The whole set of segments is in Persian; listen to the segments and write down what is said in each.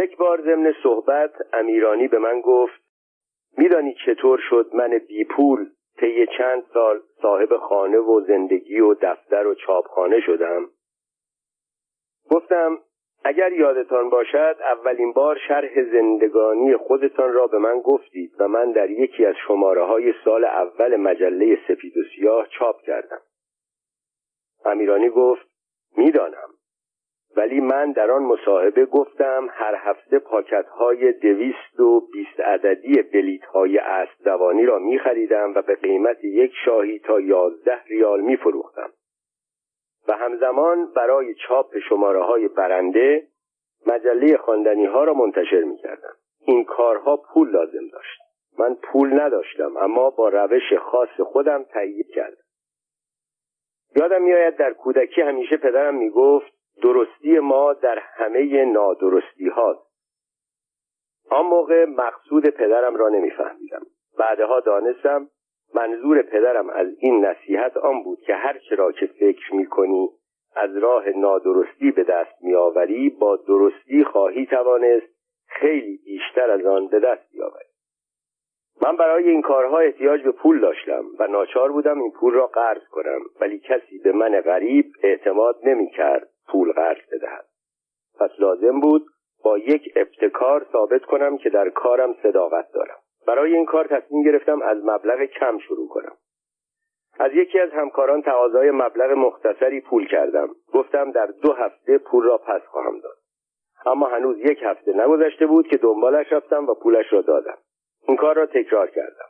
یک بار ضمن صحبت امیرانی به من گفت میدانی چطور شد من بی پول طی چند سال صاحب خانه و زندگی و دفتر و چاپخانه شدم؟ گفتم اگر یادتان باشد اولین بار شرح زندگانی خودتان را به من گفتید و من در یکی از شماره های سال اول مجله سفید و سیاه چاپ کردم. امیرانی گفت می‌دانم. ولی من در آن مصاحبه گفتم هر هفته پاکت های دویست و بیست عددی بلیت های اسب دوانی را می خریدم و به قیمت یک شاهی تا یازده ریال می فروختم و همزمان برای چاپ شماره های برنده مجله خواندنی ها را منتشر می کردم. این کارها پول لازم داشت. من پول نداشتم اما با روش خاص خودم تهیه کردم. یادم میآید در کودکی همیشه پدرم می‌گفت درستی ما در همه نادرستی هاست آن موقع مقصود پدرم را نمیفهمیدم. بعدها دانستم منظور پدرم از این نصیحت آن بود که هر را که فکر می‌کنی از راه نادرستی به دست میآوری با درستی خواهی توانست خیلی بیشتر از آن به دست بیاوری. من برای این کارها احتیاج به پول داشتم و ناچار بودم این پول را قرض کنم ولی کسی به من غریب اعتماد نمی‌کرد. پول قرض بدهد پس لازم بود با یک ابتکار ثابت کنم که در کارم صداقت دارم. برای این کار تصمیم گرفتم از مبلغ کم شروع کنم. از یکی از همکاران تقاضای مبلغ مختصری پول کردم. گفتم در دو هفته پول را پس خواهم داد. اما هنوز یک هفته نگذشته بود که دنبالش رفتم و پولش را دادم. این کار را تکرار کردم.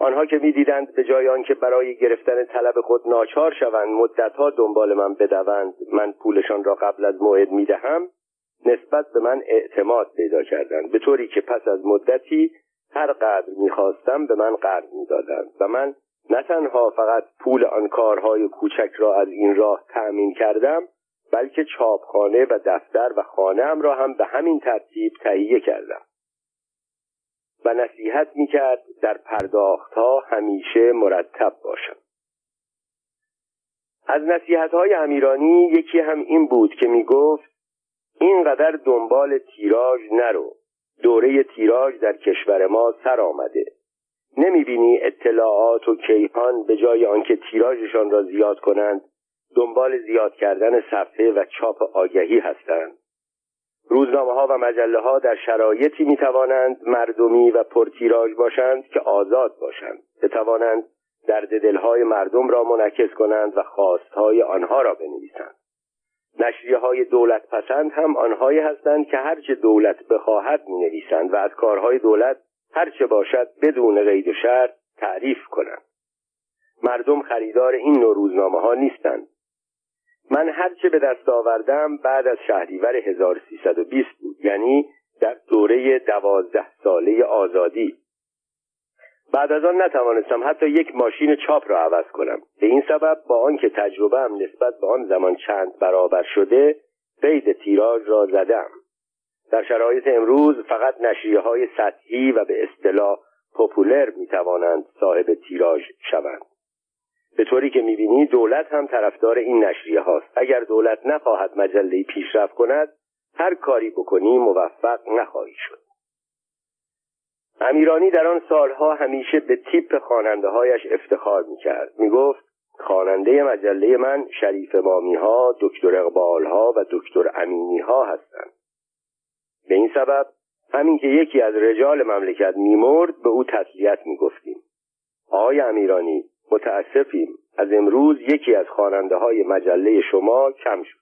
آنها که می‌دیدند به جای آنکه برای گرفتن طلب خود ناچار شوند مدتها دنبال من بدوند. من پولشان را قبل از موعد می‌دهم نسبت به من اعتماد پیدا کردند. به طوری که پس از مدتی هر قدر می‌خواستم به من قرض می‌دادند و من نه تنها فقط پول آن کارهای کوچک را از این راه تأمین کردم بلکه چاپخانه و دفتر و خانه را هم به همین ترتیب تهیه کردم. و نصیحت می‌کرد در پرداختها همیشه مرتب باشم. از نصیحت های امیرانی یکی هم این بود که می‌گفت اینقدر دنبال تیراژ نرو دوره تیراژ در کشور ما سر آمده. نمی‌بینی اطلاعات و کیهان به جای آنکه تیراژشان را زیاد کنند دنبال زیاد کردن صفحه و چاپ آگهی هستند؟ روزنامه ها و مجله ها در شرایطی می توانند مردمی و پرتیراژ باشند که آزاد باشند. بتوانند درد دلهای مردم را منعکس کنند و خواستهای آنها را بنویسند. نشریه های دولت پسند هم آنهایی هستند که هرچه دولت بخواهد می نویسند و از کارهای دولت هرچه باشد بدون قید و شرط تعریف کنند. مردم خریدار این نوع روزنامه ها نیستند. من هرچه به دست آوردم بعد از شهریور 1320 بود یعنی در دوره دوازده ساله آزادی. بعد از آن نتوانستم حتی یک ماشین چاپ را عوض کنم. به این سبب با آنکه تجربه هم نسبت به آن زمان چند برابر شده قید تیراژ را زدم. در شرایط امروز فقط نشریه های سطحی و به اصطلاح پوپولر می توانند صاحب تیراژ شوند. به طوری که می‌بینی دولت هم طرفدار این نشریه هاست. اگر دولت نخواهد مجله پیشرفت کند هر کاری بکنی موفق نخواهی شد. امیرانی در آن سالها همیشه به تیپ خواننده هایش افتخار می‌کرد. می‌گفت خواننده مجله من شریف مامی ها دکتر اقبال ها و دکتر امینی ها هستند. به این سبب همین که یکی از رجال مملکت میمرد به او تسلیت می‌گفتیم. آقای امیرانی متاسفیم. از امروز یکی از خواننده های مجله شما کم شد.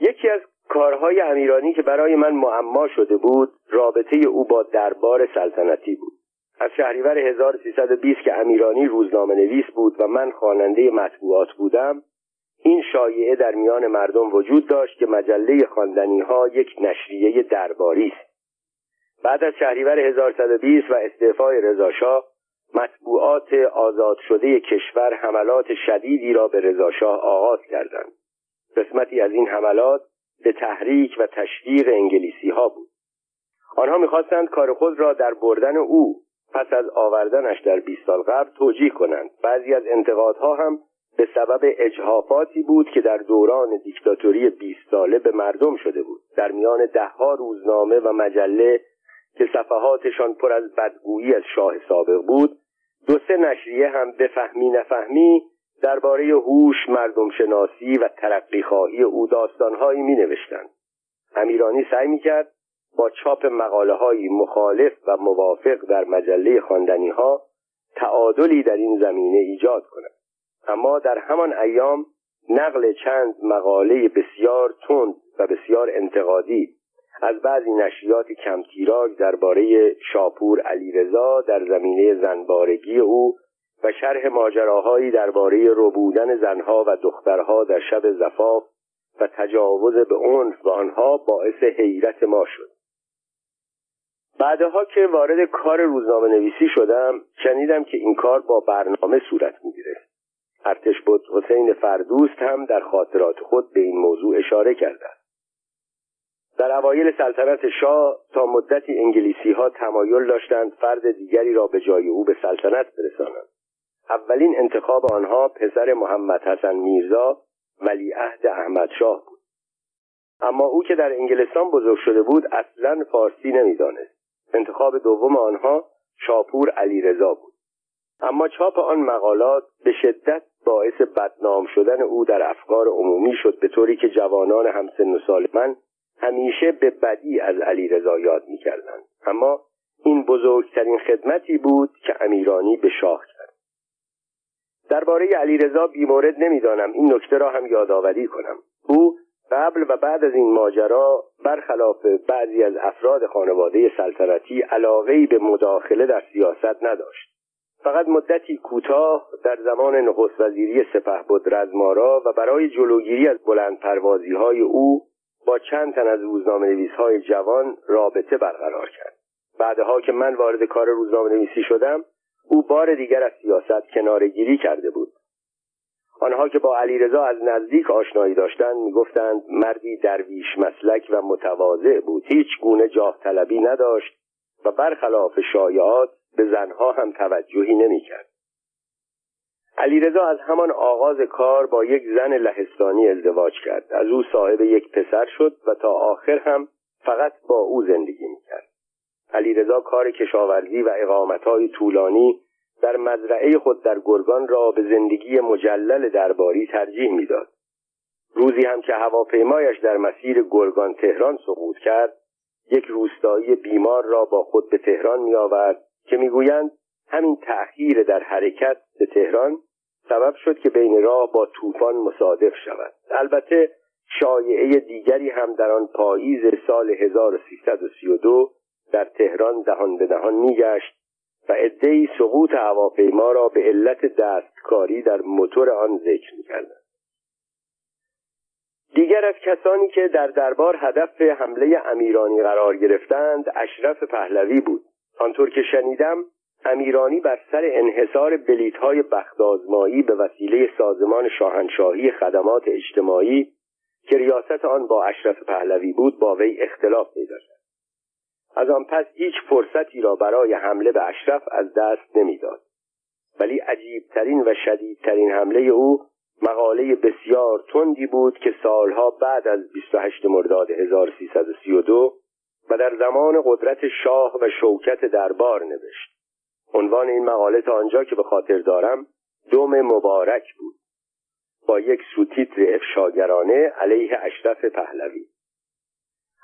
یکی از کارهای امیرانی که برای من معما شده بود رابطه او با دربار سلطنتی بود. از شهریور 1320 که امیرانی روزنامه نویس بود و من خواننده مطبوعات بودم این شایعه در میان مردم وجود داشت که مجله خواندنی ها یک نشریه درباری است. بعد از شهریور 1120 و استعفای رضاشاه مطبوعات آزاد شده کشور حملات شدیدی را به رضاشاه آغاز کردند. قسمتی از این حملات به تحریک و تشویق انگلیسی ها بود. آنها می‌خواستند کار خود را در بردن او پس از آوردنش در بیست سال قبل توجیه کنند. بعضی از انتقادها هم به سبب اجهافاتی بود که در دوران دیکتاتوری 20 ساله به مردم شده بود. در میان دهها روزنامه و مجله که صفحاتشان پر از بدگویی از شاه سابق بود دو سه نشریه هم بفهمی نفهمی درباره هوش مردم شناسی و ترقی خواهی او داستانهایی می نوشتند امیرانی سعی می کرد با چاپ مقاله های مخالف و موافق در مجله خواندنی ها تعادلی در این زمینه ایجاد کند. اما در همان ایام نقل چند مقاله بسیار تند و بسیار انتقادی از بعضی نشریات کم تیراژ درباره شاپور علیرضا در زمینه زنبارگی او و شرح ماجراهایی درباره ربودن زنها و دخترها در شب زفاف و تجاوز به عنف به آنها باعث حیرت ما شد. بعدها که وارد کار روزنامه نویسی شدم شنیدم که این کار با برنامه صورت می‌گیره. ارتش بود حسین فردوست هم در خاطرات خود به این موضوع اشاره کرده در اوایل سلطنت شاه تا مدتی انگلیسی ها تمایل داشتند فرد دیگری را به جای او به سلطنت برسانند. اولین انتخاب آنها پسر محمد حسن میرزا ولیعهد احمد شاه بود. اما او که در انگلستان بزرگ شده بود اصلا فارسی نمی‌دانست. انتخاب دوم آنها شاپور علیرضا بود. اما چاپ آن مقالات به شدت باعث بدنام شدن او در افکار عمومی شد به طوری که جوانان همسن و سال من همیشه به بدی از علیرضا یاد می‌کردند. اما این بزرگترین خدمتی بود که امیرانی به شاه کرد. درباره علیرضا بیمورد نمی‌دانم. این نکته را هم یادآوری کنم. او قبل و بعد از این ماجرا برخلاف بعضی از افراد خانواده سلطنتی علاقهای به مداخله در سیاست نداشت. فقط مدتی کوتاه در زمان نخست وزیری سپهبد رزمارا و برای جلوگیری از بلند پروازی های او با چند تن از روزنامه نویس های جوان رابطه برقرار کرد. بعدها که من وارد کار روزنامه نویسی شدم او بار دیگر از سیاست کنارگیری کرده بود. آنها که با علیرضا از نزدیک آشنایی داشتند می‌گفتند مردی درویش مسلک و متواضع بود هیچ گونه جاه طلبی نداشت و برخلاف شایعات به زنها هم توجهی نمی‌کرد. علیرضا از همان آغاز کار با یک زن لهستانی ازدواج کرد. از او صاحب یک پسر شد و تا آخر هم فقط با او زندگی می‌کرد. علیرضا کار کشاورزی و اقامتهای طولانی در مزرعه خود در گرگان را به زندگی مجلل درباری ترجیح می‌داد. روزی هم که هواپیمایش در مسیر گرگان تهران سقوط کرد یک روستایی بیمار را با خود به تهران می آورد که می‌گویند همین تأخیر در حرکت به تهران سبب شد که بین راه با طوفان مصادف شود. البته شایعه دیگری هم در آن پاییز سال 1332 در تهران دهان به دهان میگشت و عدهای سقوط هواپیما را به علت دستکاری در موتور آن ذکر می‌کردند. دیگر از کسانی که در دربار هدف حمله امیرانی قرار گرفتند اشرف پهلوی بود. آنطور که شنیدم امیرانی بر سر انحصار بلیت های بختازمایی به وسیله سازمان شاهنشاهی خدمات اجتماعی که ریاست آن با اشرف پهلوی بود با وی اختلاف پیدا کرد. از آن پس هیچ فرصتی را برای حمله به اشرف از دست نمی‌داد. ولی عجیبترین و شدیدترین حمله او مقاله بسیار تندی بود که سالها بعد از 28 مرداد 1332 و در زمان قدرت شاه و شوکت دربار نوشت. عنوان این مقاله تا آنجا که به خاطر دارم دوم مبارک بود. با یک سوتیتر افشاگرانه علیه اشرف پهلوی.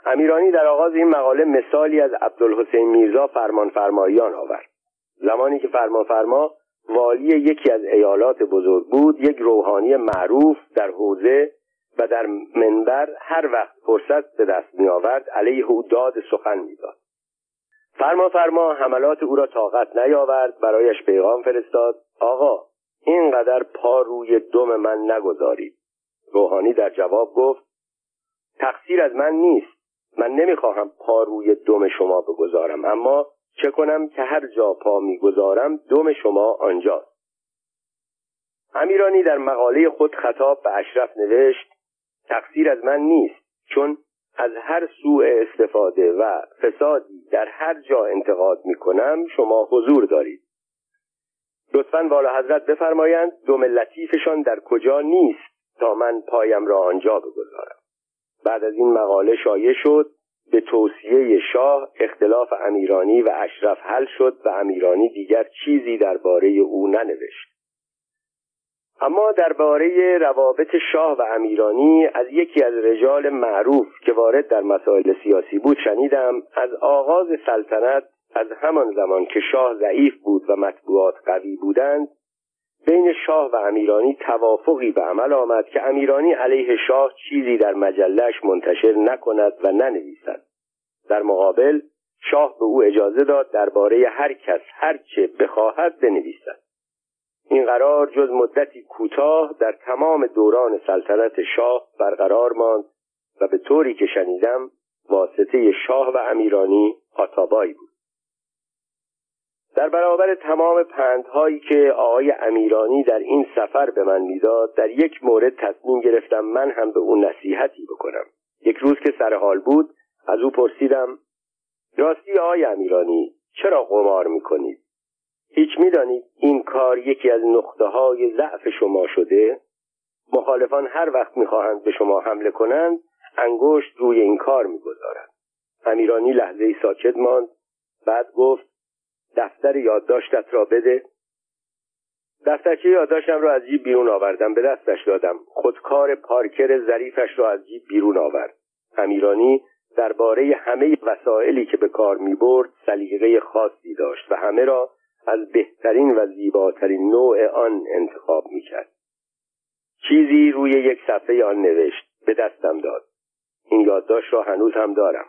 امیرانی در آغاز این مقاله مثالی از عبدالحسین میرزا فرمان فرماییان آورد. زمانی که فرمان فرما والی یکی از ایالات بزرگ بود یک روحانی معروف در حوزه و در منبر هر وقت فرصت به دست می آورد علیه او داد سخن می‌داد. فرما فرما حملات او را طاقت نیاورد برایش پیغام فرستاد. آقا اینقدر پا روی دم من نگذارید. روحانی در جواب گفت تقصیر از من نیست. من نمی‌خواهم پا روی دم شما بگذارم اما چه کنم که هر جا پا می‌گذارم دم شما آنجاست. امیرانی در مقاله خود خطاب به اشرف نوشت تقصیر از من نیست چون از هر سوء استفاده و فسادی در هر جا انتقاد می کنم شما حضور دارید. لطفا والا حضرت بفرمایند دو ملتیفشان در کجا نیست تا من پایم را آنجا بگذارم. بعد از این مقاله شایع شد به توصیه شاه اختلاف امیرانی و اشرف حل شد و امیرانی دیگر چیزی درباره او ننوشت. اما درباره روابط شاه و امیرانی از یکی از رجال معروف که وارد در مسائل سیاسی بود شنیدم از آغاز سلطنت از همان زمان که شاه ضعیف بود و مطبوعات قوی بودند بین شاه و امیرانی توافقی به عمل آمد که امیرانی علیه شاه چیزی در مجلش منتشر نکند و ننویسد. در مقابل شاه به او اجازه داد درباره هر کس هر چه بخواهد بنویسد. این قرار جز مدتی کوتاه در تمام دوران سلطنت شاه برقرار ماند و به طوری که شنیدم واسطه شاه و امیرانی آتابایی بود. در برابر تمام پندهایی که آقای امیرانی در این سفر به من می‌داد در یک مورد تصمیم گرفتم من هم به او نصیحتی بکنم. یک روز که سر حال بود از او پرسیدم راستی آقای امیرانی چرا قمار می‌کنید؟ هیچ می‌دانید این کار یکی از نقطه های ضعف شما شده؟ مخالفان هر وقت می‌خواهند به شما حمله کنند انگشت روی این کار می‌گذارند. امیرانی لحظه ساکت ماند بعد گفت دفتر یادداشتت را بده. دفترچه یادداشتم را از جیب بیرون آوردم به دستش دادم. خودکار پارکر ظریفش را از جیب بیرون آورد. امیرانی درباره همه وسایلی که به کار می برد سلیقه خاصی داشت و همه را از بهترین و زیباترین نوع آن انتخاب می کرد. چیزی روی یک صفحه آن نوشت به دستم داد. این یادداشت را هنوز هم دارم.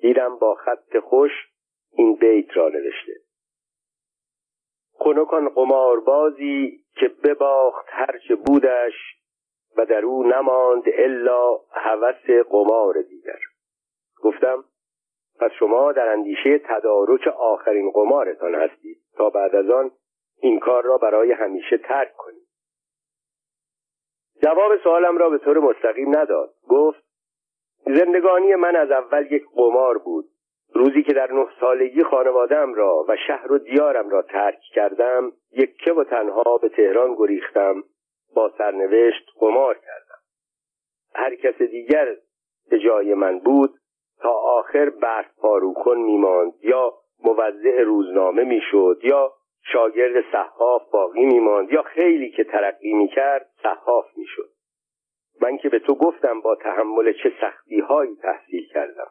دیدم با خط خوش این بیت را نوشته. خنکان قماربازی که بباخت هرچه بودش و در او نماند الا هوس قمار دیگر. گفتم پس شما در اندیشه تدارک آخرین قمارتان هستید. تا بعد از آن این کار را برای همیشه ترک کنید جواب سوالم را به طور مستقیم نداد. گفت زندگانی من از اول یک قمار بود. روزی که در نه سالگی خانوادم را و شهر و دیارم را ترک کردم یکه و تنها به تهران گریختم. با سرنوشت قمار کردم. هر کس دیگر به جای من بود تا آخر برف پاروکن میماند یا موضع روزنامه می‌شد یا شاگرد صحاف باقی میماند یا خیلی که ترقی می‌کرد صحاف می‌شد. من که به تو گفتم با تحمل چه سختی هایی تحصیل کردم.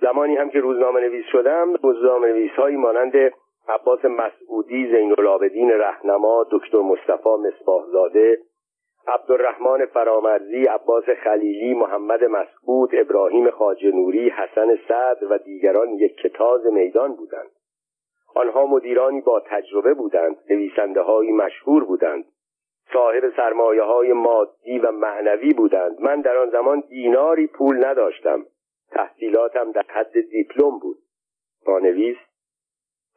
زمانی هم که روزنامه نویس شدم روزنامه نویس هایی مانند عباس مسعودی زین العابدین رهنما دکتر مصطفی مصباحزاده عبدالرحمن فرامرزی عباس خلیلی محمد مسعود ابراهیم خاجه نوری حسن سعد و دیگران یک کتاز میدان بودند. آنها مدیرانی با تجربه بودند نویسنده های مشهور بودند. صاحب سرمایه های مادی و معنوی بودند. من در آن زمان دیناری پول نداشتم. تحصیلاتم در حد دیپلم بود. نویس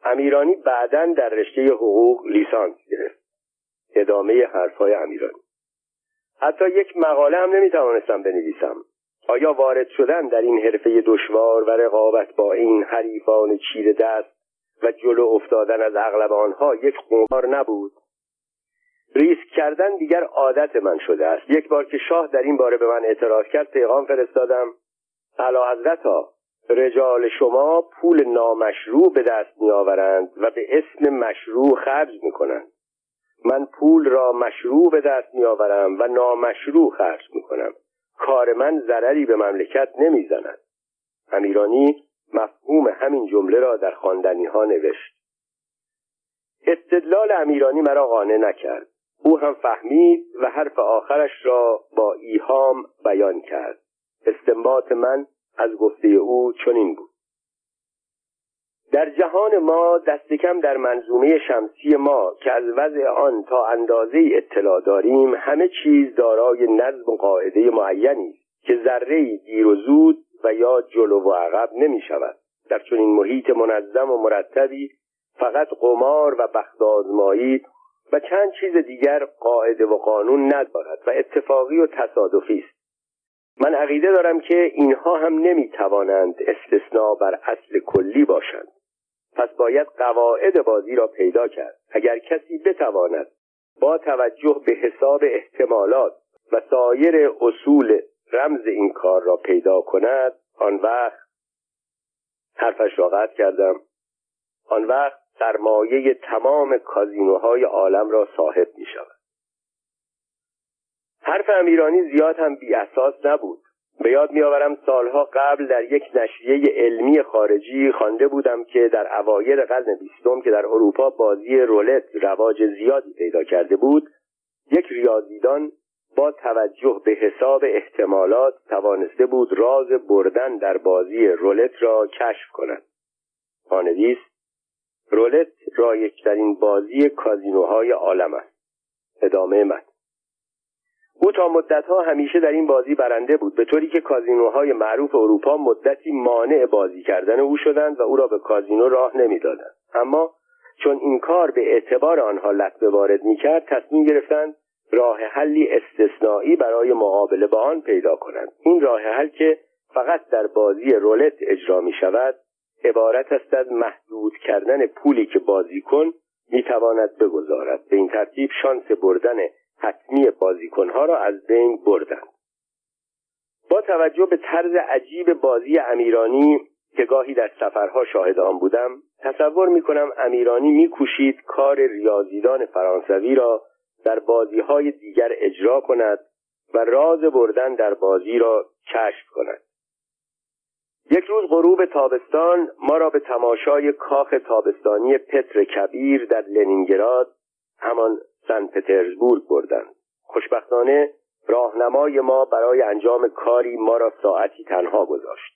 امیرانی بعدا در رشته حقوق لیسانس گرفت. ادامه حرفهای امیرانی. حتی یک مقاله هم نمی‌توانستم بنویسم. آیا وارد شدن در این حرفه دشوار و رقابت با این حریفان چیر دست و جلو افتادن از اغلب آنها یک قمار نبود؟ ریسک کردن دیگر عادت من شده است. یک بار که شاه در این باره به من اعتراض کرد پیغام فرستادم. علا حضرتا رجال شما پول نامشروع به دست میآورند و به اسم مشروع خرج می‌کنند. من پول را مشروع به دست میآورم و نامشروع خرج می‌کنم. کار من ضرری به مملکت نمی‌زند. امیرانی مفهوم همین جمله را در خواندنی ها نوشت. استدلال امیرانی مرا قانع نکرد. او هم فهمید و حرف آخرش را با ایهام بیان کرد. استنباط من از گفته او چنین بود. در جهان ما دست کم در منظومه شمسی ما که از وضع آن تا اندازه اطلاع داریم همه چیز دارای نظم و قاعده معینی است که ذره دیر و زود و یا جلو و عقب نمی شود در چنین محیط منظم و مرتبی فقط قمار و بخت و چند چیز دیگر قاعده و قانون ندارد و اتفاقی و تصادفی است. من عقیده دارم که اینها هم نمی توانند استثناء بر اصل کلی باشند. پس باید قواعد بازی را پیدا کرد. اگر کسی بتواند با توجه به حساب احتمالات و سایر اصول رمز این کار را پیدا کند آن وقت حرفش را قطع کردم. آن وقت سرمایه تمام کازینوهای عالم را صاحب می شود حرف امیرانی زیاد هم بی اساس نبود. به یاد میآورم سالها قبل در یک نشریه علمی خارجی خوانده بودم که در اوایل قرن بیستم که در اروپا بازی رولت رواج زیادی پیدا کرده بود یک ریاضیدان با توجه به حساب احتمالات توانسته بود راز بردن در بازی رولت را کشف کند. پانویس رولت رایجترین بازی کازینوهای عالم است. ادامه مد او تا مدتها همیشه در این بازی برنده بود به طوری که کازینوهای معروف اروپا مدتی مانع بازی کردن او شدند و او را به کازینو راه نمی‌دادند. اما چون این کار به اعتبار آنها لطمه وارد می‌کرد تصمیم گرفتند راه حلی استثنایی برای مقابله با آن پیدا کنند. این راه حل که فقط در بازی رولت اجرا می شود عبارت است از محدود کردن پولی که بازیکن می‌تواند بگذارد. به این ترتیب شانس بردن حتمی بازیکنها را از بین بردند. با توجه به طرز عجیب بازی امیرانی که گاهی در سفرها شاهد آن بودم تصور می کنم امیرانی میکوشید کار ریاضیدان فرانسوی را در بازی های دیگر اجرا کند و راز بردن در بازی را کشف کند. یک روز غروب تابستان ما را به تماشای کاخ تابستانی پتر کبیر در لنینگراد همان سن پترزبورگ بردند. خوشبختانه راهنمای ما برای انجام کاری ما را ساعتی تنها گذاشت.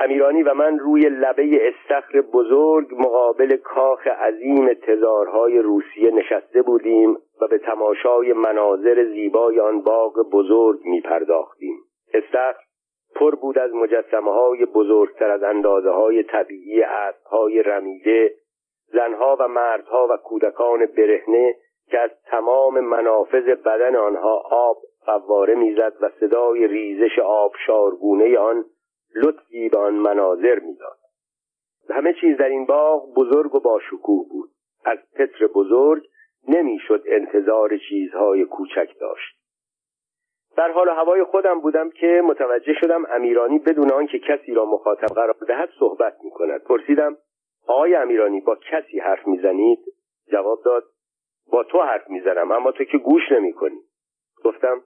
امیرانی و من روی لبه استخر بزرگ مقابل کاخ عظیم تزارهای روسیه نشسته بودیم و به تماشای مناظر زیبای آن باغ بزرگ می پرداختیم استخر پر بود از مجسمه های بزرگتر از اندازه های طبیعی اسب های رمیده زنها و مردها و کودکان برهنه که از تمام منافذ بدن آنها آب فواره می‌زد و صدای ریزش آبشارگونه آن لطفی به آن مناظر می‌داد. همه چیز در این باغ بزرگ و باشکوه بود. از پتر بزرگ نمی‌شد انتظار چیزهای کوچک داشت. در حال هوای خودم بودم که متوجه شدم امیرانی بدون آنکه کسی را مخاطب قرار دهد صحبت می کند پرسیدم آقای امیرانی با کسی حرف می‌زنید؟ جواب داد با تو حرف می‌زنم اما تو که گوش نمی کنی گفتم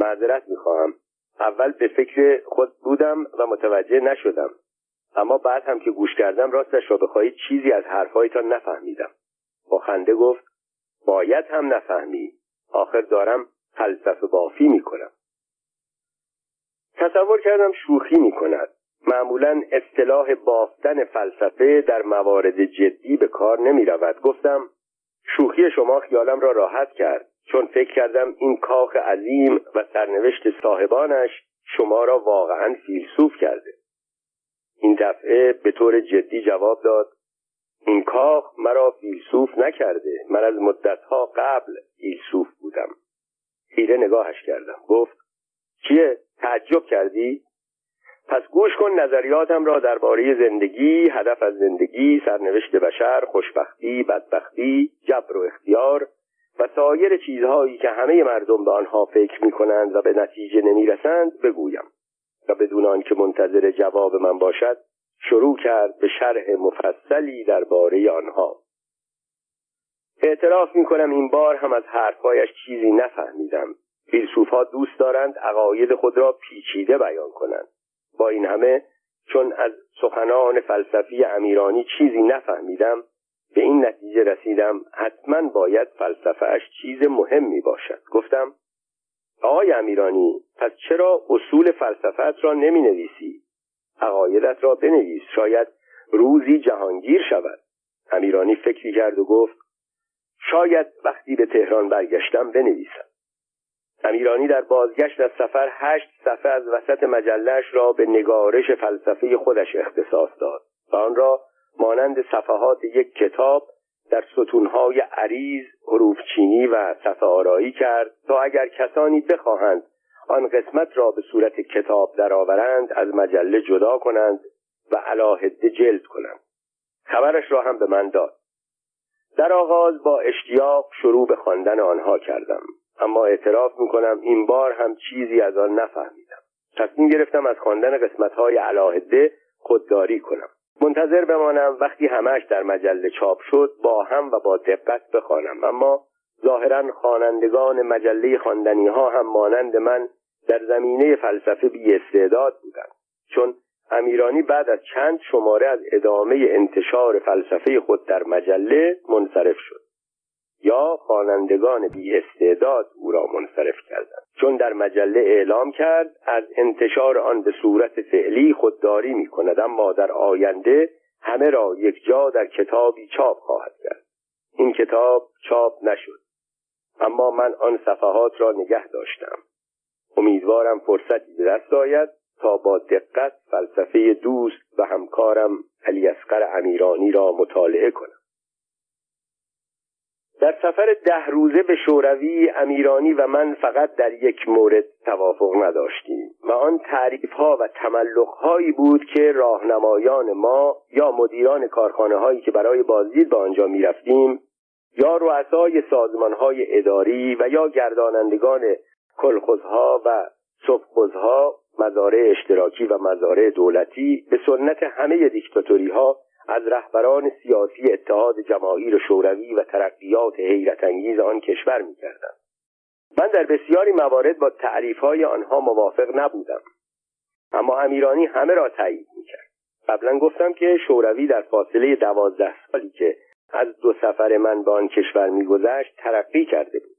معذرت می‌خواهم. اول به فکر خود بودم و متوجه نشدم. اما بعد هم که گوش کردم راستش را بخواهید چیزی از حرفهایتان نفهمیدم. با خنده گفت باید هم نفهمی. آخر دارم فلسفه بافی می‌کنم. تصور کردم شوخی می‌کند. معمولا اصطلاح بافتن فلسفه در موارد جدی به کار نمی رود گفتم شوخی شما خیالم را راحت کرد. چون فکر کردم این کاخ عظیم و سرنوشت صاحبانش شما را واقعا فیلسوف کرده. این دفعه به طور جدی جواب داد این کاخ مرا فیلسوف نکرده. من از مدتها قبل فیلسوف بودم. خیره نگاهش کردم. گفت چیه؟ تعجب کردی؟ پس گوش کن نظریاتم را درباره زندگی هدف از زندگی سرنوشت بشر خوشبختی بدبختی جبر و اختیار و سایر چیزهایی که همه مردم به آنها فکر می کنند و به نتیجه نمی رسند بگویم و بدون آنکه منتظر جواب من باشد شروع کرد به شرح مفصلی درباره آنها. اعتراف می کنم این بار هم از حرفهایش چیزی نفهمیدم. فیلسوفها دوست دارند عقاید خود را پیچیده بیان کنند. با این همه چون از سخنان فلسفی امیرانی چیزی نفهمیدم به این نتیجه رسیدم حتما باید فلسفهش چیز مهمی باشد. گفتم آقای امیرانی پس چرا اصول فلسفت را نمی نویسی؟ عقایدت را بنویس. شاید روزی جهانگیر شود. امیرانی فکری کرد و گفت شاید وقتی به تهران برگشتم بنویسم. امیرانی در بازگشت از سفر هشت صفحه از وسط مجلش را به نگارش فلسفه خودش اختصاص داد و آن را مانند صفحات یک کتاب در ستونهای عریض حروف چینی و صفحه کرد تا اگر کسانی بخواهند آن قسمت را به صورت کتاب درآورند از مجله جدا کنند و علاهده جلد کنند. خبرش را هم به من داد. در آغاز با اشتیاق شروع به خواندن آنها کردم. اما اعتراف می‌کنم این بار هم چیزی از آن نفهمیدم. تصمیم گرفتم از خواندن قسمتهای علاهده خودداری کنم. منتظر بمانم وقتی همش در مجله چاپ شد با هم و با دقت بخوانم. اما ظاهرا خوانندگان مجله خواندنی ها هم مانند من در زمینه فلسفه بی استعداد بودند. چون امیرانی بعد از چند شماره از ادامه انتشار فلسفه خود در مجله منصرف شد. یا خوانندگان بی استعداد او را منصرف کردند. چون در مجله اعلام کرد از انتشار آن به صورت فعلی خودداری می کند اما در آینده همه را یک جا در کتابی چاپ خواهد کرد. این کتاب چاپ نشد. اما من آن صفحات را نگه داشتم. امیدوارم فرصتی به دست آید تا با دقت فلسفه دوست و همکارم علی اصغر امیرانی را مطالعه کنم. در سفر ده روزه به شوروی امیرانی و من فقط در یک مورد توافق نداشتیم و آن تعریف ها و تملق هایی بود که راهنمایان ما یا مدیران کارخانه هایی که برای بازدید به آنجا می رفتیم یا رؤسای سازمان های اداری و یا گردانندگان کلخوزها و صبحخوزها مزارع اشتراکی و مزارع دولتی به سنت همه دیکتاتوری ها از رهبران سیاسی اتحاد جماهیر شوروی و ترقیات حیرت انگیز آن کشور می‌کردند من در بسیاری موارد با تعریف های آنها موافق نبودم. اما امیرانی همه را تایید می‌کرد. قبلا گفتم که شوروی در فاصله دوازده سالی که از دو سفر من به آن کشور میگذشت ترقی کرده بود.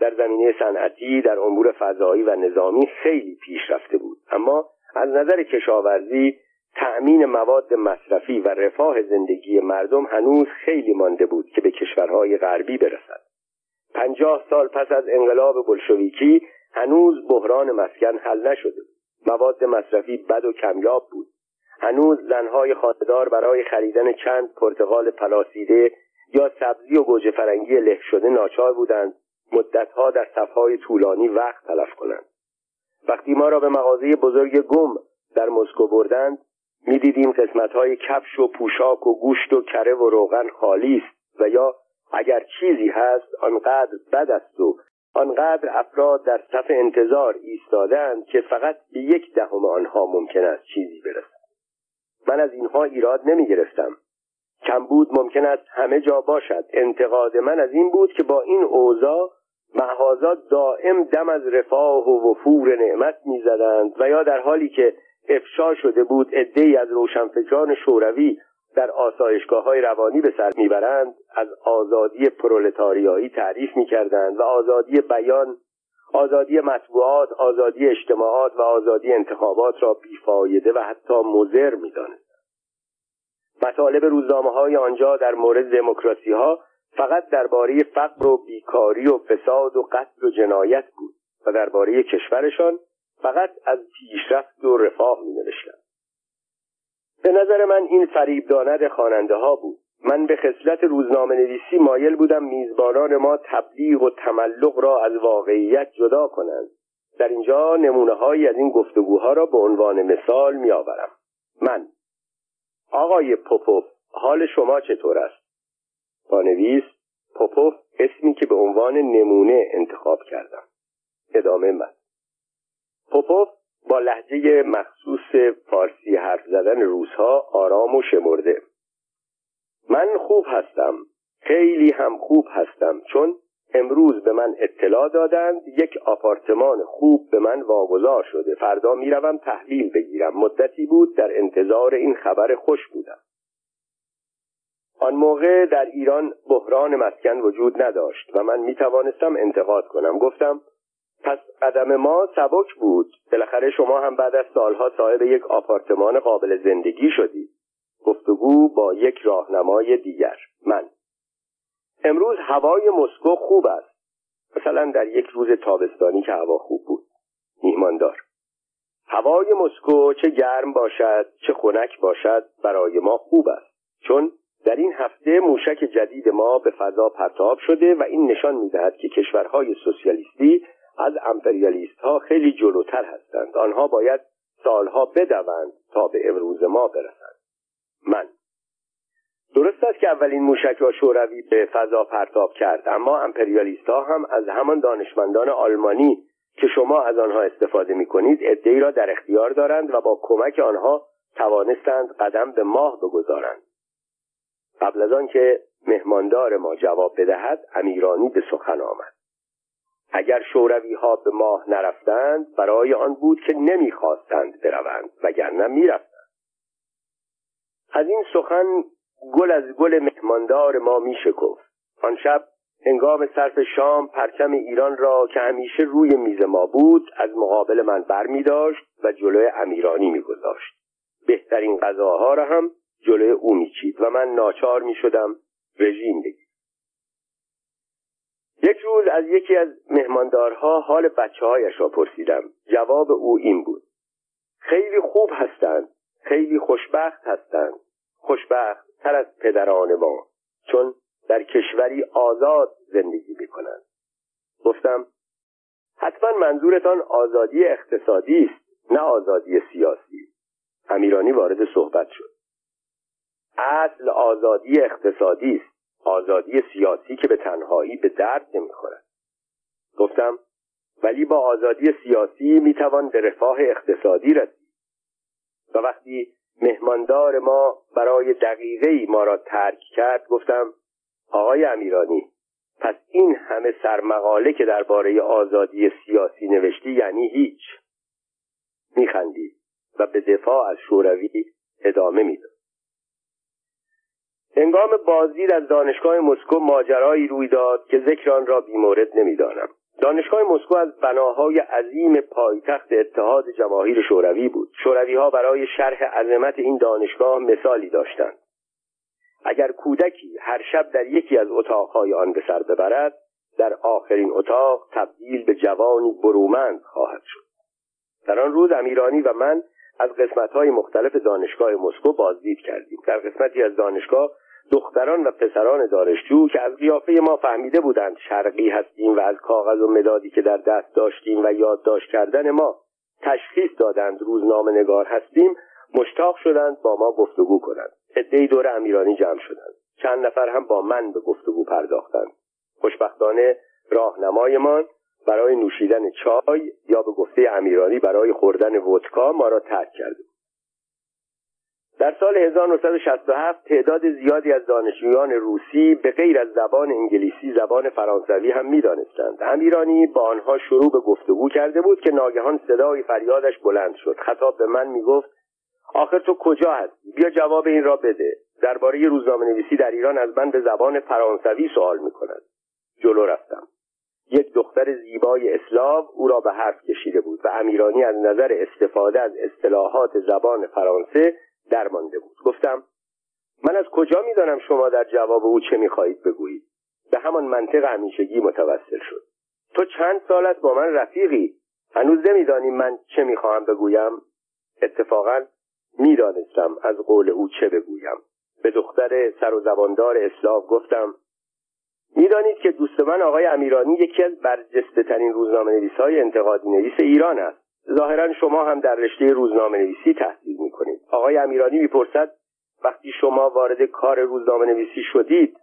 در زمینه صنعتی در امور فضایی و نظامی خیلی پیش رفته بود. اما از نظر کشاورزی تأمین مواد مصرفی و رفاه زندگی مردم هنوز خیلی مانده بود که به کشورهای غربی برسد. پنجاه سال پس از انقلاب بلشویکی هنوز بحران مسکن حل نشده مواد مصرفی بد و کمیاب بود. هنوز زنهای خانهدار برای خریدن چند پرتقال پلاسیده یا سبزی و گوجه فرنگی له شده ناچار بودند مدتها در صفهای طولانی وقت تلف کنند. وقتی ما را به مغازه بزرگ گم در مسکو بردند می‌دیدیم قسمتهای کفش و پوشاک و گوشت و کره و روغن خالی است و یا اگر چیزی هست آنقدر بد است و آنقدر افراد در صف انتظار ایستادند که فقط به یک دهم آنها ممکن است چیزی برسد. من از اینها ایراد نمی گرفتم کمبود ممکن است همه جا باشد. انتقاد من از این بود که با این اوضاع مغازات دائم دم از رفاه و وفور نعمت می‌زدند و یا در حالی که افشا شده بود عدهای از روشنفکران شوروی در آسایشگاه های روانی به سر می‌برند از آزادی پرولتاریایی تعریف می‌کردند و آزادی بیان آزادی مطبوعات آزادی اجتماعات و آزادی انتخابات را بیفایده و حتی مضر می‌دانستند. مطالب روزنامه های آنجا در مورد دموکراسی ها فقط درباره فقر و بیکاری و فساد و قتل و جنایت بود و درباره کشورشان فقط از پیشرفت و رفاه می نوشتم. به نظر من این فریب داند خواننده ها بود. من به خصلت روزنامه نویسی مایل بودم میزبانان ما تبلیغ و تملق را از واقعیت جدا کنند. در اینجا نمونه هایی از این گفتگوها را به عنوان مثال می آورم من آقای پوپوف حال شما چطور است؟ پانویس پوپوف اسمی که به عنوان نمونه انتخاب کردم. ادامه من. پوپوف با لحجه مخصوص فارسی حرف زدن روزها آرام و شمرده. من خوب هستم خیلی هم خوب هستم چون امروز به من اطلاع دادند یک آپارتمان خوب به من واگذار شده. فردا می‌روم تحویل بگیرم. مدتی بود در انتظار این خبر خوش بودم. آن موقع در ایران بحران مسکن وجود نداشت و من می توانستم انتقاد کنم. گفتم پس قدم ما سبک بود. بالاخره شما هم بعد از سالها صاحب یک آپارتمان قابل زندگی شدید. گفتگو با یک راهنمای دیگر. من. امروز هوای مسکو خوب است. مثلا در یک روز تابستانی که هوا خوب بود. میهماندار. هوای مسکو چه گرم باشد چه خنک باشد برای ما خوب است. چون در این هفته موشک جدید ما به فضا پرتاب شده و این نشان می‌دهد که کشورهای سوسیالیستی از امپریالیست ها خیلی جلوتر هستند. آنها باید سالها بدوند تا به امروز ما برسند. من. درست است که اولین موشک را شوروی به فضا پرتاب کرد اما امپریالیست ها هم از همان دانشمندان آلمانی که شما از آنها استفاده می کنید ادهی را در اختیار دارند و با کمک آنها توانستند قدم به ماه بگذارند. قبل از آنکه مهماندار ما جواب بدهد امیرانی به سخن آمد. اگر شوروی ها به ماه نرفتند برای آن بود که نمی‌خواستند بروند وگرنه می‌رفتند. از این سخن گل از گل مهماندار ما میشکفت. آن شب هنگام صرف شام پرچم ایران را که همیشه روی میز ما بود از مقابل من بر می داشت و جلوی امیرانی می گذاشت. بهترین غذاها را هم جلوی او میچید و من ناچار می شدم رژیم بگیرم. یک روز از یکی از مهماندارها حال بچه هایش را پرسیدم. جواب او این بود. خیلی خوب هستند. خیلی خوشبخت هستند. خوشبخت تر از پدران ما چون در کشوری آزاد زندگی می کنند گفتم حتما منظورتان آزادی اقتصادی است نه آزادی سیاسی. امیرانی وارد صحبت شد. اصل آزادی اقتصادی است. آزادی سیاسی که به تنهایی به درد نمی‌خورد. گفتم ولی با آزادی سیاسی می‌توان به رفاه اقتصادی رسید. و وقتی مهماندار ما برای دقیقه ما را ترک کرد گفتم آقای امیرانی پس این همه سرمقاله که درباره آزادی سیاسی نوشتی یعنی هیچ. میخندید و به دفاع از شوروی ادامه می‌داد. هنگام بازدید از دانشگاه مسکو ماجرایی روی داد که ذکر آن را بیمورد نمی‌دانم. دانشگاه مسکو از بناهای عظیم پایتخت اتحاد جماهیر شوروی بود. شوروی ها برای شرح عظمت این دانشگاه مثالی داشتند. اگر کودکی هر شب در یکی از اتاقهای آن به سر ببرد در آخرین اتاق تبدیل به جوانی برومند خواهد شد. در آن روز امیرانی و من از قسمتهای مختلف دانشگاه مسکو بازدید کردیم. در قسمتی از دانشگاه دختران و پسران دانشجو که از قیافه ما فهمیده بودند شرقی هستیم و از کاغذ و مدادی که در دست داشتیم و یادداشت کردن ما تشخیص دادند روزنامه نگار هستیم مشتاق شدند با ما گفتگو کنند. عدهای دور امیرانی جمع شدند. چند نفر هم با من به گفتگو پرداختند. خوشبختانه راهنمایمان برای نوشیدن چای یا به گفته امیرانی برای خوردن ودکا ما را ترک کرده در سال 1967 تعداد زیادی از دانشجویان روسی به غیر از زبان انگلیسی زبان فرانسوی هم می‌دانستند. امیرانی با آنها شروع به گفتگو کرده بود که ناگهان صدای فریادش بلند شد. خطاب به من می‌گفت آخر تو کجا هستی؟ بیا جواب این را بده. درباره روزنامه نویسی در ایران از من به زبان فرانسوی سوال می‌کند. جلو رفتم. زیبای اسلاو او را به حرف کشیده بود و امیرانی از نظر استفاده از اصطلاحات زبان فرانسه درمانده بود. گفتم من از کجا می‌دانم شما در جواب او چه می‌خواهید بگویید؟ به همان منطق همیشگی متوسل شد. تو چند سال است با من رفیقی؟ هنوز نمیدانی من چه می‌خواهم بگویم؟ اتفاقا می‌دانستم از قول او چه بگویم. به دختر سر و زباندار اسلاف گفتم می‌دانید که دوست من آقای امیرانی یکی از برجسته ترین روزنامه نویس های انتقادی نویس ایران است. ظاهرا شما هم در رشته روزنامه نویسی تحصیل می‌کنید. آقای امیرانی می‌پرسد وقتی شما وارد کار روزنامه نویسی شدید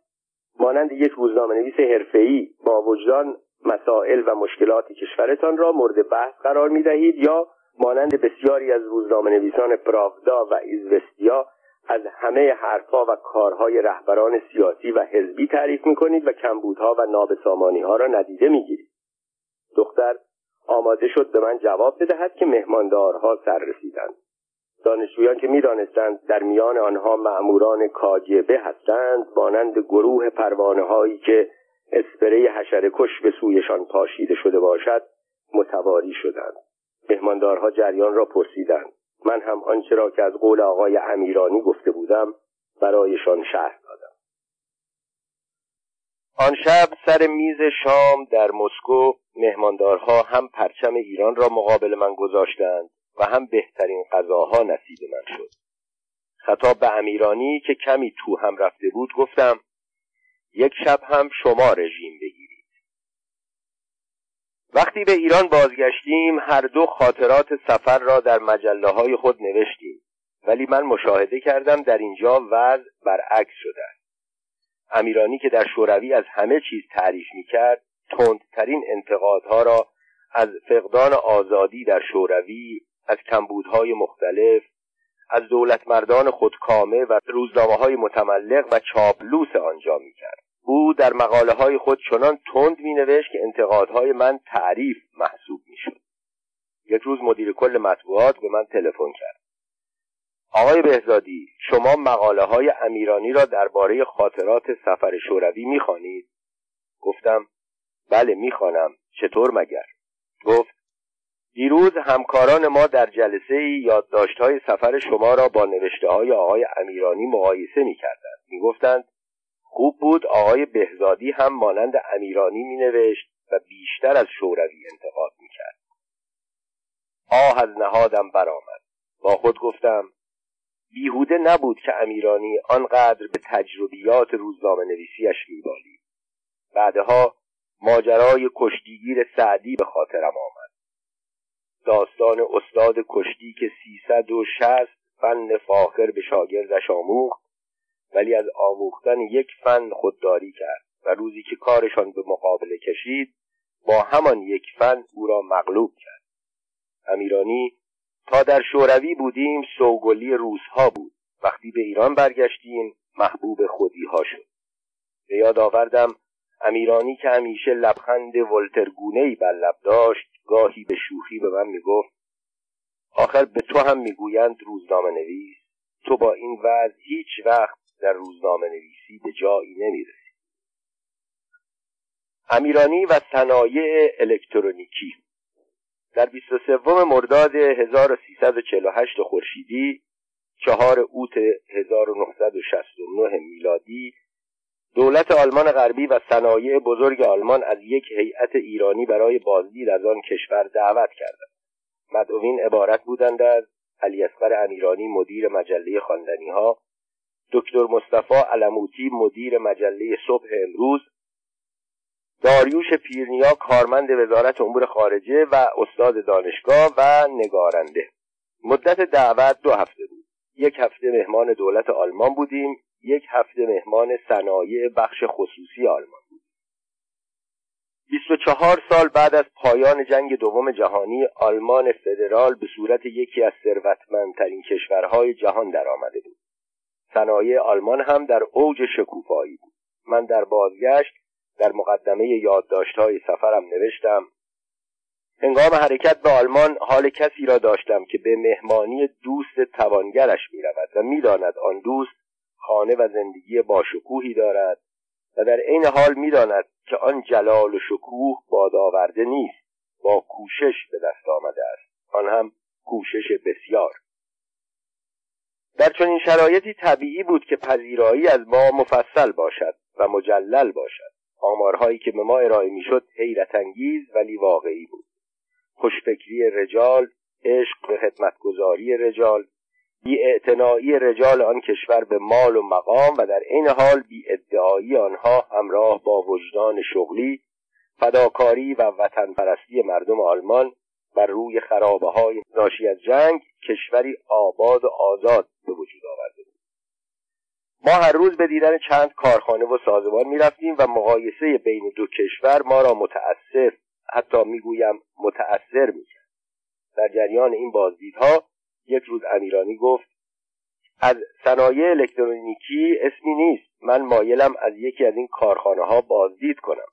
مانند یک روزنامه نویس حرفه‌ای با وجدان مسائل و مشکلات کشورتان را مورد بحث قرار می دهید یا مانند بسیاری از روزنامه نویسان پراودا و ایزوستیا از همه حرفها و کارهای رهبران سیاسی و حزبی تعریف می کنید و کمبودها و نابسامانی ها را ندیده می گیرید. دختر آماده شد به من جواب بدهد که مهماندارها سر رسیدند. دانشجویان که می‌دانستند در میان آنها معموران کاجبه هستند مانند گروه پروانه هایی که اسپری حشره کش به سویشان پاشیده شده باشد متواری شدند مهماندارها جریان را پرسیدند من هم آنچه را که از قول آقای امیرانی گفته بودم برایشان شهر دادم. آن شب سر میز شام در مسکو مهماندارها هم پرچم ایران را مقابل من گذاشتند و هم بهترین غذاها نصیب من شد. خطاب به امیرانی که کمی تو هم رفته بود گفتم یک شب هم شما رژیم وقتی به ایران بازگشتیم هر دو خاطرات سفر را در مجله های خود نوشتیم. ولی من مشاهده کردم در اینجا وضع برعکس شده است. امیرانی که در شوروی از همه چیز تعریف می‌کرد تندترین انتقادها را از فقدان آزادی در شوروی از کمبودهای مختلف از دولتمردان خودکامه و روزنامه های متملق و چاپلوس آنجا می‌کرد. او در مقاله های خود چنان تند می نوشت که انتقادهای من تعریف محسوب می شد. یک روز مدیر کل مطبوعات به من تلفن کرد. آقای بهزادی شما مقاله های امیرانی را درباره خاطرات سفر شوروی می‌خوانید؟ گفتم بله می‌خوانم. چطور مگر؟ گفت دیروز همکاران ما در جلسه یادداشت های سفر شما را با نوشته های آقای امیرانی مقایسه می‌کردند. می‌گفتند خوب بود. آقای بهزادی هم مانند امیرانی مینوشت و بیشتر از شوروی انتقاد می‌کرد. آه از نهادم برآمد. با خود گفتم بیهوده نبود که امیرانی آنقدر به تجربیات روزنامه نویسیش میبالید. بعدها ماجرای کشتیگیر سعدی به خاطرم آمد. داستان استاد کشتی که سیصد و شست فن فاخر به شاگردش آموخت ولی از آموختن یک فن خودداری کرد و روزی که کارشان به مقابله کشید با همان یک فن او را مغلوب کرد. امیرانی تا در شوروی بودیم سوگلی روزها بود. وقتی به ایران برگشتیم محبوب خودی ها شد. به یاد آوردم امیرانی که همیشه لبخند ولترگونه بر لب داشت گاهی به شوخی به من می‌گفت آخر به تو هم می‌گویند روزنامه نویس تو با این وضع هیچ وقت در روزنامه نویسی به جایی نمی‌رسی. امیرانی و صنایع الکترونیکی. در 23 مرداد 1348 خورشیدی چهار اوت 1969 میلادی دولت آلمان غربی و صنایع بزرگ آلمان از یک هیئت ایرانی برای بازدید از آن کشور دعوت کردند. مدعوین عبارت بودند از علی اصغر امیرانی مدیر مجله خواندنی ها دکتر مصطفی علموتی مدیر مجله صبح امروز. داریوش پیرنیا کارمند وزارت امور خارجه و استاد دانشگاه و نگارنده. مدت دعوت دو هفته بود. یک هفته مهمان دولت آلمان بودیم یک هفته مهمان صنایع بخش خصوصی آلمان بود. 24 سال بعد از پایان جنگ دوم جهانی آلمان فدرال به صورت یکی از ثروتمندترین کشورهای جهان درآمده بود. صنایع آلمان هم در اوج شکوفایی بود. من در بازگشت در مقدمه یادداشت‌های سفرم نوشتم هنگام حرکت به آلمان حال کسی را داشتم که به مهمانی دوست توانگرش می‌رود و می‌داند آن دوست خانه و زندگی باشکوهی دارد و در عین حال می‌داند که آن جلال و شکوه بادآورده نیست با کوشش به دست آمده است. آن هم کوشش بسیار. در چنین شرایطی طبیعی بود که پذیرایی از ما مفصل باشد و مجلل باشد. آمارهایی که به ما ارائه می‌شد حیرت انگیز ولی واقعی بود. خوشفکری رجال عشق به خدمتگذاری رجال بی رجال آن کشور به مال و مقام و در این حال بی ادعایی آنها همراه با وجدان شغلی فداکاری و وطن پرستی مردم آلمان بر روی خرابه های ناشی از جنگ کشوری آباد و آزاد به وجود آورده بود. ما هر روز به دیدن چند کارخانه و سازمان می رفتیم و مقایسه بین دو کشور ما را متاسف حتی می‌گویم متأثر کرد در جریان این بازدیدها یک روز امیرانی گفت از صنایع الکترونیکی اسمی نیست. من مایلم از یکی از این کارخانه ها بازدید کنم.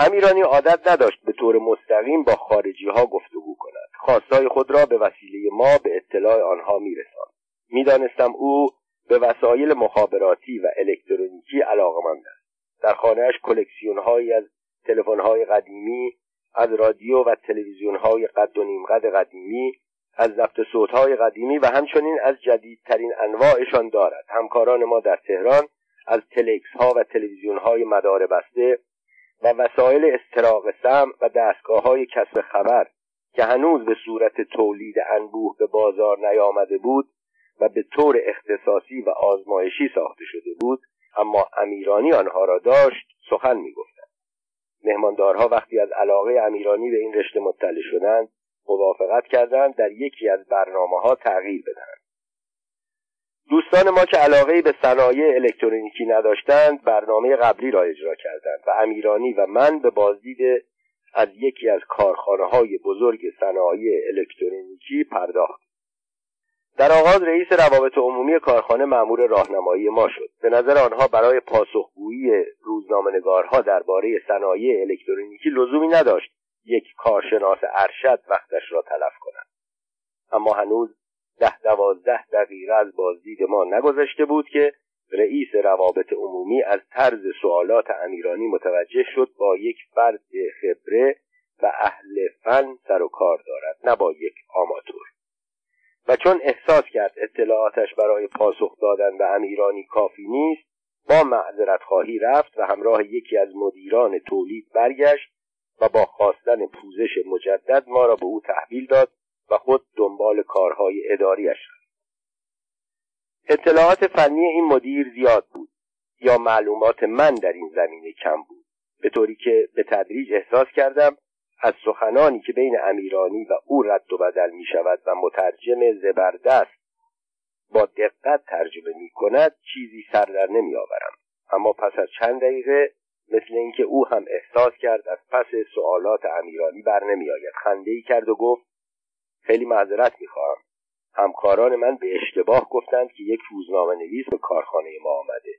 امیرانی عادت نداشت به طور مستقیم با خارجی ها گفتگو کند. خواستای خود را به وسیله ما به اطلاع آنها میرساند. می‌دانستم او به وسایل مخابراتی و الکترونیکی علاقمند است. در خانهاش کلکسیون هایی از تلفن های قدیمی از رادیو و تلویزیون های قد و نیم قد قدیمی از ضبط صوتهای قدیمی و همچنین از جدیدترین انواعشان دارد. همکاران ما در تهران از تلکس ها و تلویزیون های مدار بسته و وسایل استراق سم و دستگاه های کسب خبر که هنوز به صورت تولید انبوه به بازار نیامده بود و به طور اختصاصی و آزمایشی ساخته شده بود اما امیرانی آنها را داشت سخن می‌گفتند. مهماندارها وقتی از علاقه امیرانی به این رشته مطلع شدند موافقت کردند در یکی از برنامه ها تغییر بدهند. دوستان ما که علاقه به صنایع الکترونیکی نداشتند برنامه قبلی را اجرا کردند و امیرانی و من به بازدید از یکی از کارخانه های بزرگ صنایع الکترونیکی پرداخت. در آغاز رئیس روابط عمومی کارخانه مأمور راهنمایی ما شد. به نظر آنها برای پاسخگویی روزنامه‌نگارها درباره صنایع الکترونیکی لزومی نداشت یک کارشناس ارشد وقتش را تلف کند اما هنوز ده دوازده دقیقه از بازدید ما نگذشته بود که رئیس روابط عمومی از طرز سوالات امیرانی متوجه شد با یک فرد خبره و اهل فن سر و کار دارد نه با یک آماتور. و چون احساس کرد اطلاعاتش برای پاسخ دادن به امیرانی کافی نیست با معذرت خواهی رفت و همراه یکی از مدیران تولید برگشت و با خواستن پوزش مجدد ما را به او تحویل داد و خود دنبال کارهای اداریش رفت اطلاعات فنی این مدیر زیاد بود یا معلومات من در این زمینه کم بود. به طوری که به تدریج احساس کردم از سخنانی که بین امیرانی و او رد و بدل می شود و مترجم زبردست با دقت ترجمه می کند چیزی سر در نمی آورم. اما پس از چند دقیقه مثل اینکه او هم احساس کرد از پس سوالات امیرانی بر نمی آید. خنده ای کرد و گفت خیلی معذرت می‌خواهم همکاران من به اشتباه گفتند که یک روزنامه نویس به کارخانه ما آمده.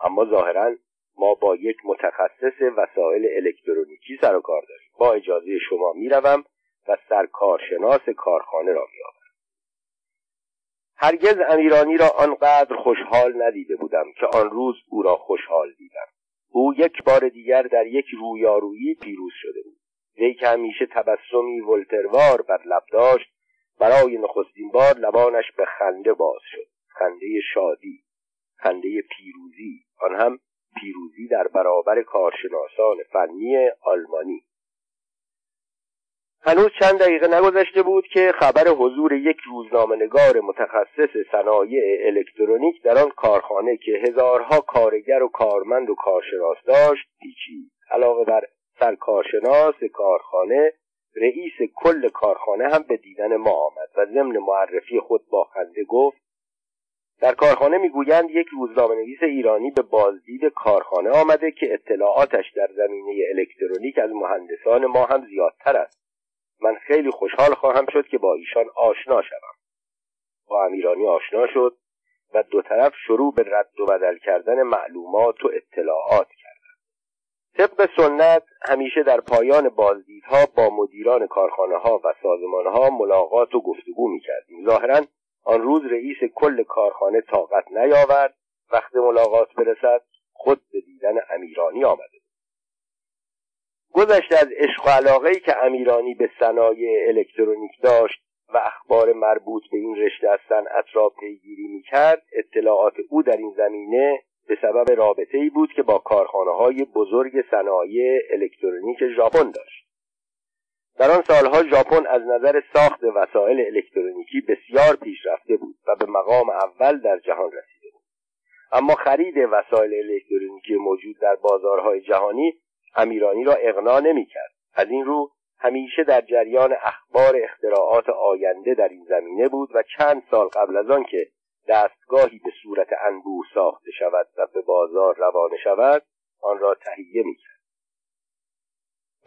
اما ظاهرا ما با یک متخصص وسایل الکترونیکی سر و کار داریم. با اجازه شما می‌روم و سرکارشناس کارخانه را میآورم. هرگز امیرانی را آنقدر خوشحال ندیده بودم که آن روز او را خوشحال دیدم. او یک بار دیگر در یک رویارویی پیروز شده بود. وی که همیشه تبسمی ولتروار بر لب داشت برای نخستین بار لبانش به خنده باز شد. خنده شادی خنده پیروزی. آن هم پیروزی در برابر کارشناسان فنی آلمانی. هنوز چند دقیقه نگذشته بود که خبر حضور یک روزنامهنگار متخصص صنایع الکترونیک در آن کارخانه که هزارها کارگر و کارمند و کارشناس داشت پیچید. علاوه بر سرکارشناس کارخانه رئیس کل کارخانه هم به دیدن ما آمد و ضمن معرفی خود با خنده گفت در کارخانه می‌گویند یک روزنامه نویس ایرانی به بازدید کارخانه آمده که اطلاعاتش در زمینه الکترونیک از مهندسان ما هم زیادتر است. من خیلی خوشحال خواهم شد که با ایشان آشنا شوم. با امیرانی آشنا شد و دو طرف شروع به رد و بدل کردن معلومات و اطلاعات کردند طبق سنت همیشه در پایان بازدیدها با مدیران کارخانه ها و سازمان ها ملاقات و گفتگو می کردیم ظاهرا آن روز رئیس کل کارخانه طاقت نیاورد. وقت ملاقات برسد خود به دیدن امیرانی آمده گذشته از عشق و علاقه که امیرانی به صنایع الکترونیک داشت و اخبار مربوط به این رشته از صنعت را پیگیری می‌کرد اطلاعات او در این زمینه به سبب رابطه ای بود که با کارخانه های بزرگ صنایع الکترونیک ژاپن داشت. در آن سالها ژاپن از نظر ساخت وسایل الکترونیکی بسیار پیشرفته بود و به مقام اول در جهان رسیده بود. اما خرید وسایل الکترونیکی موجود در بازارهای جهانی امیرانی را اغنا نمی‌کرد. از این رو همیشه در جریان اخبار اختراعات آینده در این زمینه بود و چند سال قبل از آن که دستگاهی به صورت انبوه ساخته شود و به بازار روانه شود آن را تهیه می‌کرد.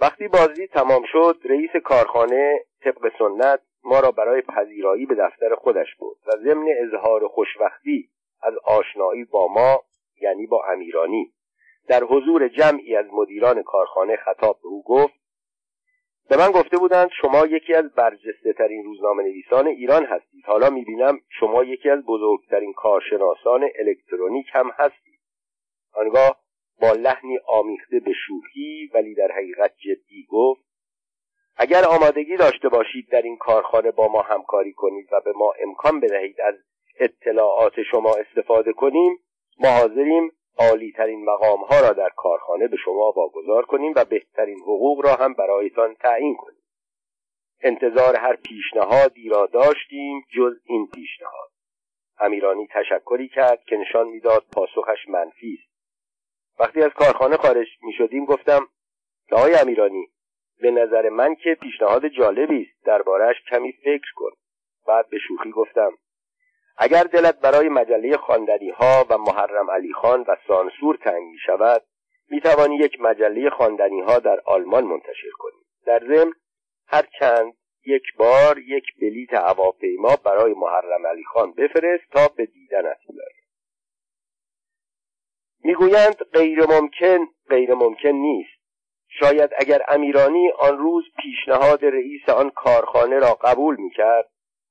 وقتی بازی تمام شد رئیس کارخانه طبق سنت ما را برای پذیرایی به دفتر خودش برد و ضمن اظهار خوشبختی از آشنایی با ما یعنی با امیرانی در حضور جمعی از مدیران کارخانه خطاب به او گفت به من گفته بودند شما یکی از برجسته ترین روزنامه نویسان ایران هستید. حالا می‌بینم شما یکی از بزرگترین کارشناسان الکترونیک هم هستید. آنگاه با لحنی آمیخته به شوخی ولی در حقیقت جدی گفت اگر آمادگی داشته باشید در این کارخانه با ما همکاری کنید و به ما امکان بدهید از اطلاعات شما استفاده کنیم ما حاضریم عالی ترین مقام ها را در کارخانه به شما واگذار کنیم و بهترین حقوق را هم برایتان تعیین کنیم. انتظار هر پیشنهادی را داشتیم جز این پیشنهاد. امیرانی تشکری کرد که نشان می‌داد پاسخش منفی است. وقتی از کارخانه خارج می شدیم گفتم که آقای امیرانی به نظر من که پیشنهاد جالبی است. دربارهش کمی فکر کن. بعد به شوخی گفتم اگر دلت برای مجله خواندنی ها و محرم علی خان و سانسور تنگ می شود می توانی یک مجله خواندنی ها در آلمان منتشر کنی. در ضمن هر چند یک بار یک بلیت هواپیما برای محرم علی خان بفرست تا به دیدنت بیاید می‌گویند غیر ممکن غیر ممکن نیست. شاید اگر امیرانی آن روز پیشنهاد رئیس آن کارخانه را قبول می‌کرد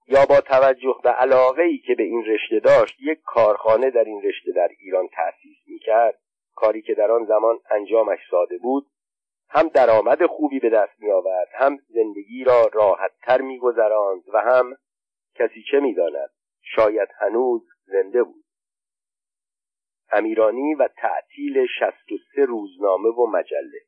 یا با توجه به علاقه ای که به این رشته داشت یک کارخانه در این رشته در ایران تأسیس می‌کرد. کاری که در آن زمان انجامش ساده بود. هم درآمد خوبی به دست می آورد هم زندگی را راحتتر می گذراند و هم کسی چه می داند شاید هنوز زنده بود. امیرانی و تعطیل 63 روزنامه و مجله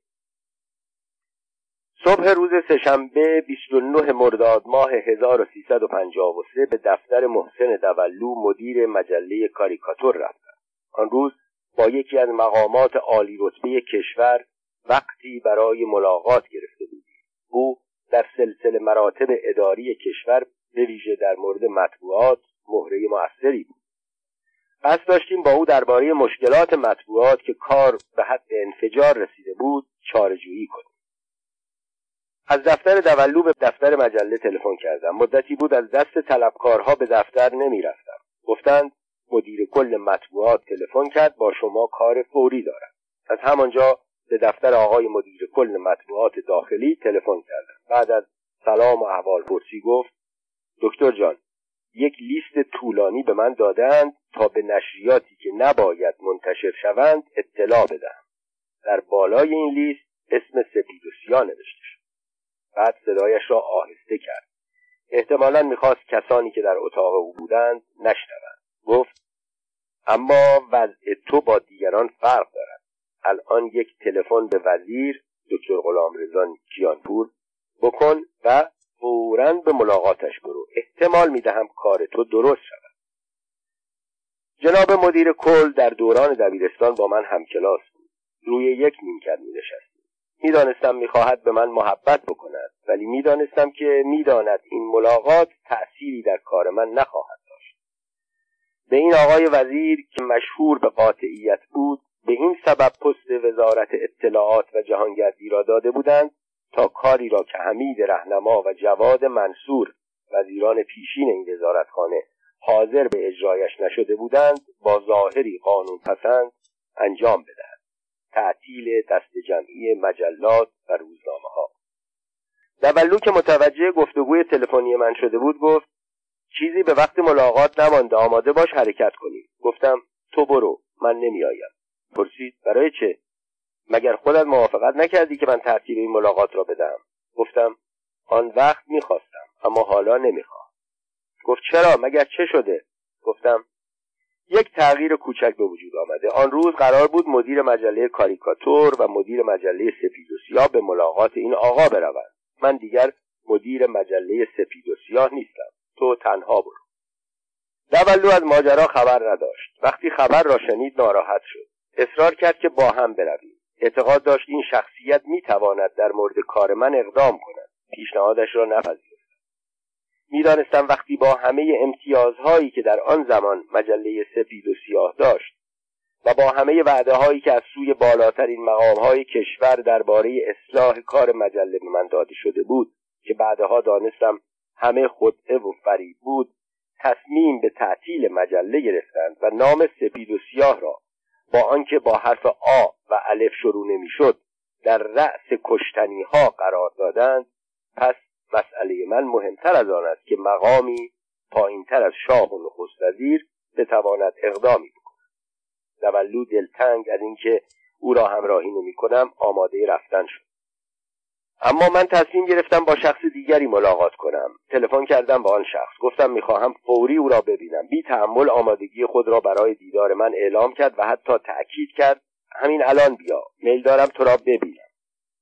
صبح روز سهشنبه 29 مرداد ماه 1353 به دفتر محسن دولو مدیر مجله کاریکاتور رفتم. آن روز با یکی از مقامات عالی رتبه کشور وقتی برای ملاقات گرفته بودیم. او در سلسله مراتب اداری کشور به ویژه در مورد مطبوعات مهره موثری بود. قصد داشتیم با او درباره مشکلات مطبوعات که کار به حد انفجار رسیده بود چارجویی کنیم. از دفتر دولو به دفتر مجله تلفن کردم. مدتی بود از دست طلبکارها به دفتر نمی‌رفتم. گفتند مدیر کل مطبوعات تلفن کرد با شما کار فوری دارد از همانجا به دفتر آقای مدیر کل مطبوعات داخلی تلفن کردم. بعد از سلام و احوال پرسی گفت دکتر جان یک لیست طولانی به من دادند تا به نشریاتی که نباید منتشر شوند اطلاع بدهم. در بالای این لیست اسم سپید و سیا نوشته شد. بعد صدایش را آهسته کرد. احتمالا می‌خواست کسانی که در اتاق او بودند نشنوند. گفت اما وضع تو با دیگران فرق دارد. الان یک تلفن به وزیر دکتر غلامرضا کیانپور بکن و فورا به ملاقاتش برو. احتمال می‌دهم کار تو درست شود. جناب مدیر کل در دوران دبیرستان با من همکلاس بود. روی یک نیمکت می نشستیم می‌دانستم می‌خواهد به من محبت بکند ولی می‌دانستم که می‌داند این ملاقات تأثیری در کار من نخواهد داشت. به این آقای وزیر که مشهور به قاطعیت بود به این سبب پست وزارت اطلاعات و جهانگردی را داده بودند تا کاری را که حمید رهنما و جواد منصور وزیران پیشین این وزارتخانه حاضر به اجرایش نشده بودند با ظاهری قانون پسند انجام بدهد. تعطیل دست جمعی مجلات و روزنامه ها دولو که متوجه گفتگوی تلفنی من شده بود گفت چیزی به وقت ملاقات نمانده آماده باش حرکت کنی. گفتم تو برو من نمیآیم. پرسید برای چه؟ مگر خودت موافقت نکردی که من ترتیب این ملاقات را بدم گفتم آن وقت می‌خواستم اما حالا نمی‌خوام. گفت چرا؟ مگر چه شده؟ گفتم یک تغییر کوچک به وجود آمده. آن روز قرار بود مدیر مجله کاریکاتور و مدیر مجله سپید و سیاه به ملاقات این آقا بروند. من دیگر مدیر مجله سپید و سیاه نیستم. تو تنها برو. دولو از ماجرا خبر نداشت. وقتی خبر را شنید ناراحت شد. اصرار کرد که با هم برویم. اعتقاد داشت این شخصیت می‌تواند در مورد کار من اقدام کند. پیشنهادش را نپذیرفتم می‌دانستم وقتی با همه امتیازهایی که در آن زمان مجله سپید و سیاه داشت و با همه وعده هایی که از سوی بالاترین مقام های کشور درباره اصلاح کار مجله به من داده شده بود که بعدها دانستم همه خدعه و فریب بود تصمیم به تعطیل مجله گرفتند و نام سپید و سیاه را با آنکه با حرف آ و الف شروع نمی‌شد در رأس کشتنی ها قرار دادند پس مسئله من مهمتر از آن است که مقامی پایینتر از شاه و نخست وزیر بتواند اقدامی بکند. دولو دلتنگ از اینکه او را همراهی نمی کنم آماده رفتن شد. اما من تصمیم گرفتم با شخص دیگری ملاقات کنم. تلفن کردم با آن شخص. گفتم می‌خواهم فوری او را ببینم. بی تحمل آمادگی خود را برای دیدار من اعلام کرد و حتی تأکید کرد. همین الان بیا. میل دارم تو را ببینم.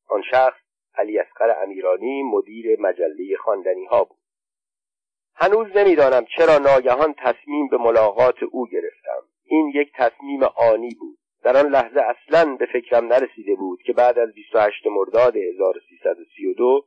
آن شخص علی اصغر امیرانی مدیر مجله خواندنی ها بود. هنوز نمی‌دانم چرا ناگهان تصمیم به ملاقات او گرفتم. این یک تصمیم آنی بود. در آن لحظه اصلا به فکرم نرسیده بود که بعد از 28 مرداد 1332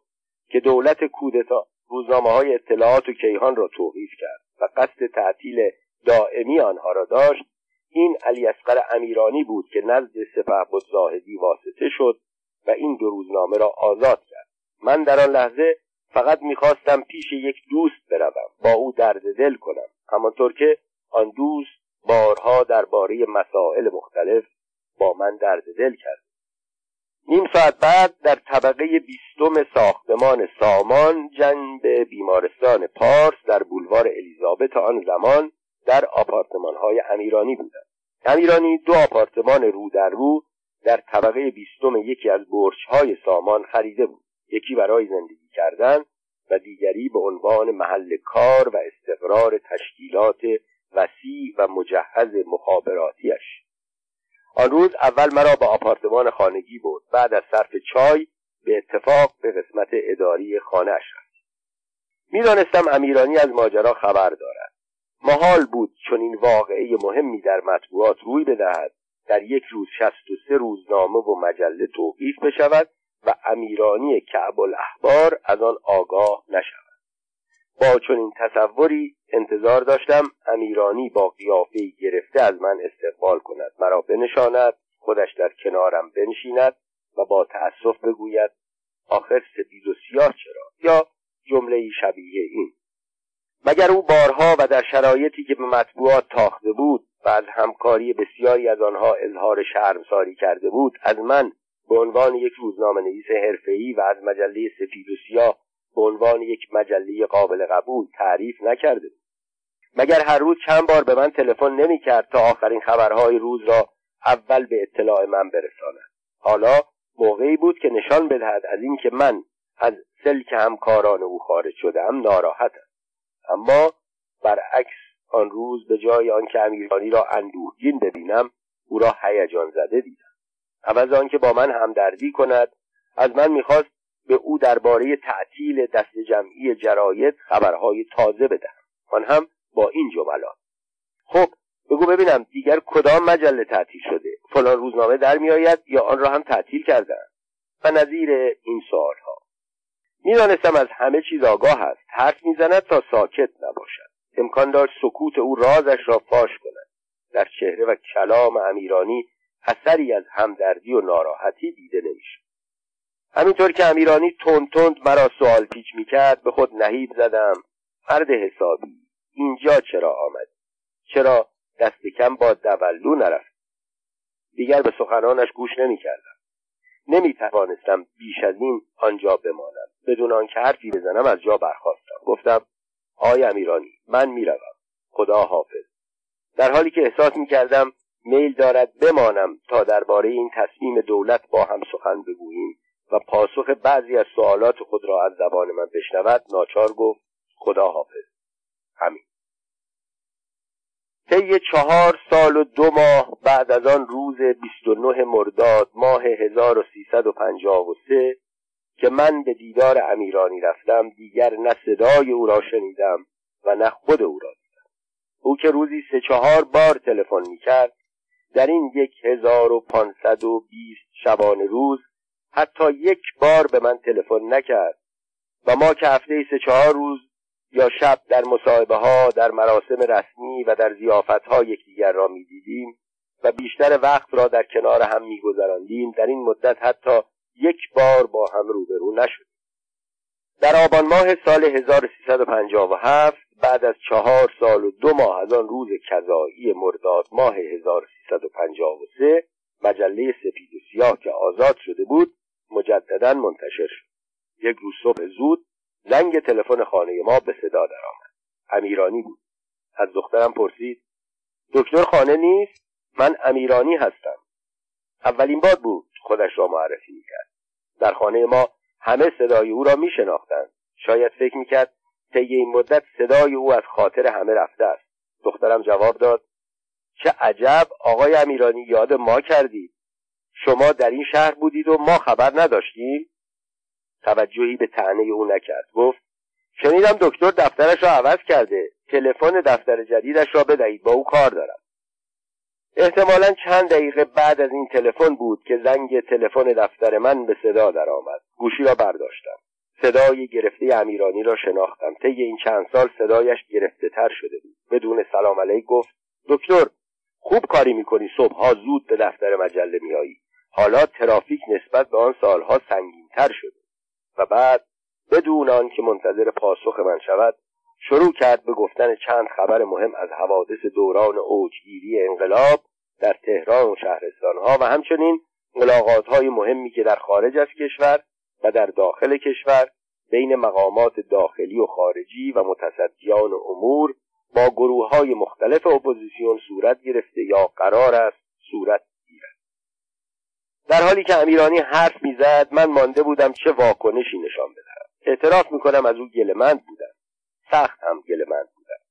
که دولت کودتا روزنامه های اطلاعات و کیهان را توقیف کرد و قصد تعطیل دائمی آنها را داشت این علی اصغر امیرانی بود که نزد سپه زاهدی واسطه شد و این دو روزنامه را آزاد کرد. من در آن لحظه فقط می‌خواستم پیش یک دوست بروم با او درد دل کنم. همانطور که آن دوست بارها درباره مسائل مختلف با من درد دل کرد. نیم ساعت بعد در طبقه بیستم ساختمان سامان جنب بیمارستان پارس در بولوار الیزابت آن زمان در آپارتمان های امیرانی بودند امیرانی دو آپارتمان رو در رو در طبقه بیستم یکی از برج های سامان خریده بود. یکی برای زندگی کردن و دیگری به عنوان محل کار و استقرار تشکیلات وسیع و مجهز مخابراتیش آن روز اول مرا به آپارتمان خانگی بود بعد از صرف چای به اتفاق به قسمت اداری خانه رفت. می‌دانستم امیرانی از ماجرا خبر دارد. محال بود چون این واقعه مهمی در مطبوعات روی بدهد در یک روز شست و سه روزنامه و مجله توقیف بشود و امیرانی کعب الاحبار از آن آگاه نشود. با چنین تصوری انتظار داشتم امیرانی با قیافه گرفته از من استقبال کند مرا بنشاند خودش در کنارم بنشیند و با تأسف بگوید آخر سپید و سیاه چرا؟ یا جمله شبیه این مگر او بارها و در شرایطی که به مطبوعات تاخته بود و از همکاری بسیاری از آنها اظهار شرمساری کرده بود. از من به عنوان یک روزنامه نویس حرفه‌ای و از مجله سفید و سیاه به عنوان یک مجله قابل قبول تعریف نکرده. بود مگر هر روز چند بار به من تلفن نمی‌کرد تا آخرین خبرهای روز را اول به اطلاع من برساند. حالا موقعی بود که نشان بدهد از اینکه من از سلک همکاران او خارج شدم ناراحتم. اما برعکس آن روز به جای آنکه امیرانی را اندوهگین ببینم او را هیجان زده دیدم. عوض آنکه با من همدردی کند از من می‌خواست به او درباره تعطیل دست جمعی جراید خبرهای تازه بدهم. آن هم با این جملات خب بگو ببینم دیگر کدام مجله تعطیل شده؟ فلان روزنامه در میآید یا آن را هم تعطیل کردن و نظیر این سوالها. می‌دانستم از همه چیز آگاه است. حرف می‌زند تا ساکت نباشد. امکان داشت سکوت او رازش را فاش کند. در چهره و کلام امیرانی اثری از همدردی و ناراحتی دیده نمی‌شد. همینطور که امیرانی تند تند مرا سوال پیچ می‌کرد به خود نهیب زدم مرد حسابی اینجا چرا آمد؟ چرا دست کم با دولو نرفت دیگر به سخنانش گوش نمی‌کردم. نمی‌توانستم بیش از این آنجا بمانم. بدون آنکه حرفی بزنم از جا برخواستم گفتم آی امیرانی من می‌روم. خدا حافظ. در حالی که احساس می‌کردم میل دارد بمانم تا درباره این تصمیم دولت با هم سخن بگوییم و پاسخ بعضی از سوالات خود را از زبان من بشنود ناچار گفت خدا حافظ. همین. طی چهار سال و دو ماه بعد از آن روز 29 مرداد ماه 1353 که من به دیدار امیرانی رفتم دیگر نه صدای او را شنیدم و نه خود او را دیدم. او که روزی سه چهار بار تلفن می‌کرد در این یک هزار و پانصد و بیست شبانه روز حتی یک بار به من تلفن نکرد و ما که هفته سه چهار روز یا شب در مصاحبه ها در مراسم رسمی و در زیافت ها یکدیگر را می‌دیدیم و بیشتر وقت را در کنار هم میگذراندیم در این مدت حتی یک بار با هم روبرو نشد. در آبان ماه سال 1357 بعد از چهار سال و دو ماه از آن روز کذایی مرداد ماه 1353 مجله سپید و سیاه که آزاد شده بود مجددا منتشر شد. یک روز صبح زود زنگ تلفن خانه ما به صدا درآمد. امیرانی بود. از دخترم پرسید دکتر خانه نیست؟ من امیرانی هستم. اولین بار بود. خودش را معرفی می‌کرد. در خانه ما همه صدای او را میشناختند. شاید فکر می‌کرد طی این مدت صدای او از خاطر همه رفته است. دخترم جواب داد چه عجب آقای امیرانی یاد ما کردید. شما در این شهر بودید و ما خبر نداشتیم. توجهی به تعنی او نکرد. گفت شنیدم دکتر دفترش را عوض کرده. تلفن دفتر جدیدش را بدهید. با او کار دارم. احتمالا چند دقیقه بعد از این تلفن بود که زنگ تلفن دفتر من به صدا درآمد. گوشی را برداشتم. صدای گرفته امیرانی را شناختم. طی این چند سال صدایش گرفته تر شده بود. بدون سلام علیک گفت دکتر خوب کاری می‌کنی صبحها زود به دفتر مجله میایی حالا ترافیک نسبت به آن سالها سنگینتر شده. و بعد بدون آنکه منتظر پاسخ من شود شروع کرد به گفتن چند خبر مهم از حوادث دوران اوجگیری انقلاب در تهران و شهرستانها و همچنین ملاقات های مهمی که در خارج از کشور و در داخل کشور بین مقامات داخلی و خارجی و متصدیان امور با گروه های مختلف اپوزیسیون صورت گرفته یا قرار است صورت گیرد. در حالی که امیرانی حرف می‌زد من مانده بودم چه واکنشی نشان بدهم. اعتراف می‌کنم از او گله‌مند بودم. سخت هم گله‌مند بودم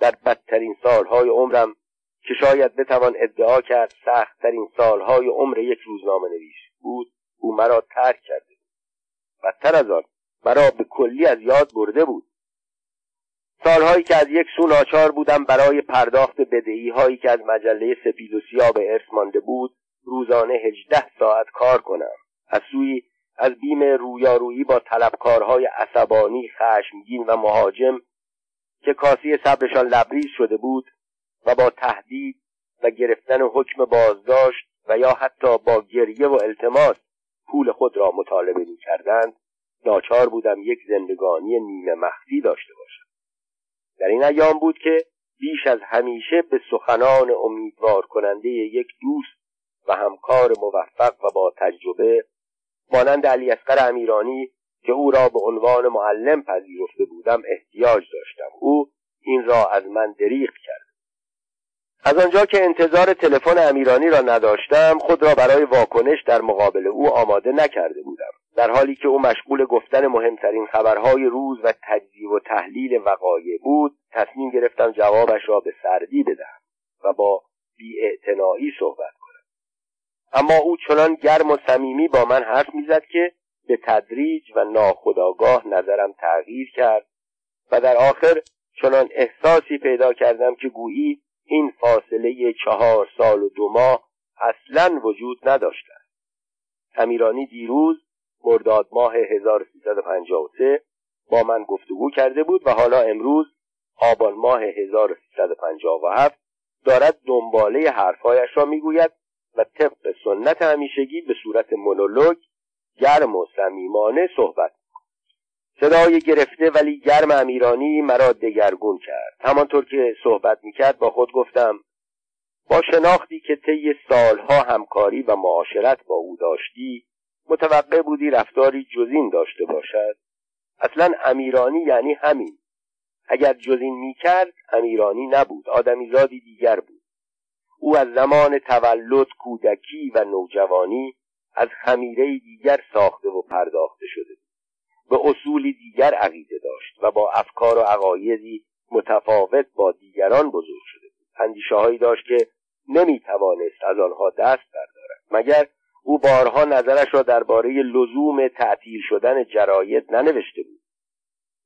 در بدترین سالهای عمرم که شاید بتوان ادعا کرد سختترین سالهای عمر یک روزنامه نویس بود او مرا ترک کرده بدتر از آن مرا به کلی از یاد برده بود. سالهایی که از یک سو ناچار بودم برای پرداخت بدهی هایی که از مجله سپید و سیاه به ارث مانده بود روزانه هجده ساعت کار کنم. از سوی از بیم رویارویی با طلبکارهای عصبانی خشمگین و مهاجم که کاسی صبرشان لبریز شده بود و با تهدید و گرفتن حکم بازداشت و یا حتی با گریه و التماس پول خود را مطالبه می کردند ناچار بودم یک زندگانی نیمه مخفی داشته باشم. در این ایام بود که بیش از همیشه به سخنان امیدوار کننده یک دوست و همکار موفق و با تجربه مانند علی اصغر امیرانی که او را به عنوان معلم پذیرفته بودم احتیاج داشتم. او این را از من دریغ کرد. از آنجا که انتظار تلفن امیرانی را نداشتم خود را برای واکنش در مقابل او آماده نکرده بودم. در حالی که او مشغول گفتن مهمترین خبرهای روز و تجزیه و تحلیل وقایع بود تصمیم گرفتم جوابش را به سردی بدهم و با بیاعتنایی صحبت اما او چنان گرم و صمیمی با من حرف می‌زد که به تدریج و ناخداگاه نظرم تغییر کرد و در آخر چنان احساسی پیدا کردم که گویی این فاصله چهار سال و دو ماه اصلا وجود نداشته امیرانی دیروز مرداد ماه 1353 با من گفتگو کرده بود و حالا امروز آبان ماه 1357 دارد دنباله حرفهایش را می‌گوید و طبق سنت همیشگی به صورت مونولوگ گرم و صمیمانه صحبت صدای گرفته ولی گرم امیرانی مرا دگرگون کرد. همانطور که صحبت می‌کرد با خود گفتم با شناختی که طی سالها همکاری و معاشرت با او داشتی متوقع بودی رفتاری جزین داشته باشد. اصلا امیرانی یعنی همین. اگر جزین می‌کرد امیرانی نبود. آدمیزادی دیگر بود. او از زمان تولد کودکی و نوجوانی از خمیره دیگر ساخته و پرداخته شده به اصولی دیگر عقیده داشت و با افکار و عقایدی متفاوت با دیگران بزرگ شده بود. اندیشه هایی داشت که نمی‌توانست از آنها دست بردارد. مگر او بارها نظرش را درباره لزوم تعطیل شدن جراید ننوشته بود؟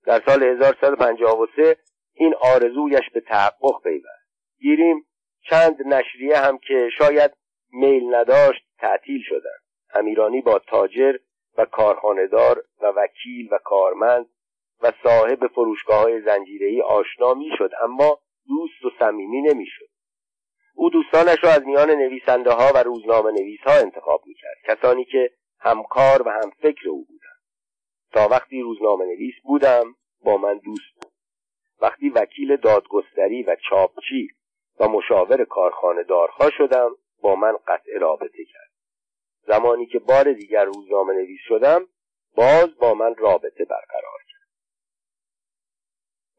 در سال 1153 این آرزویش به تحقق پیوست. گیریم چند نشریه هم که شاید میل نداشت تعطیل شدند. امیرانی با تاجر و کارخانهدار و وکیل و کارمند و صاحب فروشگاه های زنجیرهی آشنا می‌شد اما دوست و صمیمی نمی‌شد. او دوستانش را از میان نویسنده ها و روزنامه نویس ها انتخاب می‌کرد کسانی که همکار و هم فکر او بودند. تا وقتی روزنامه نویس بودم با من دوست بود. وقتی وکیل دادگستری و چاپچی و مشاور کارخانه دارها شدم با من قطع رابطه کرد. زمانی که بار دیگر روزنامه نویس شدم باز با من رابطه برقرار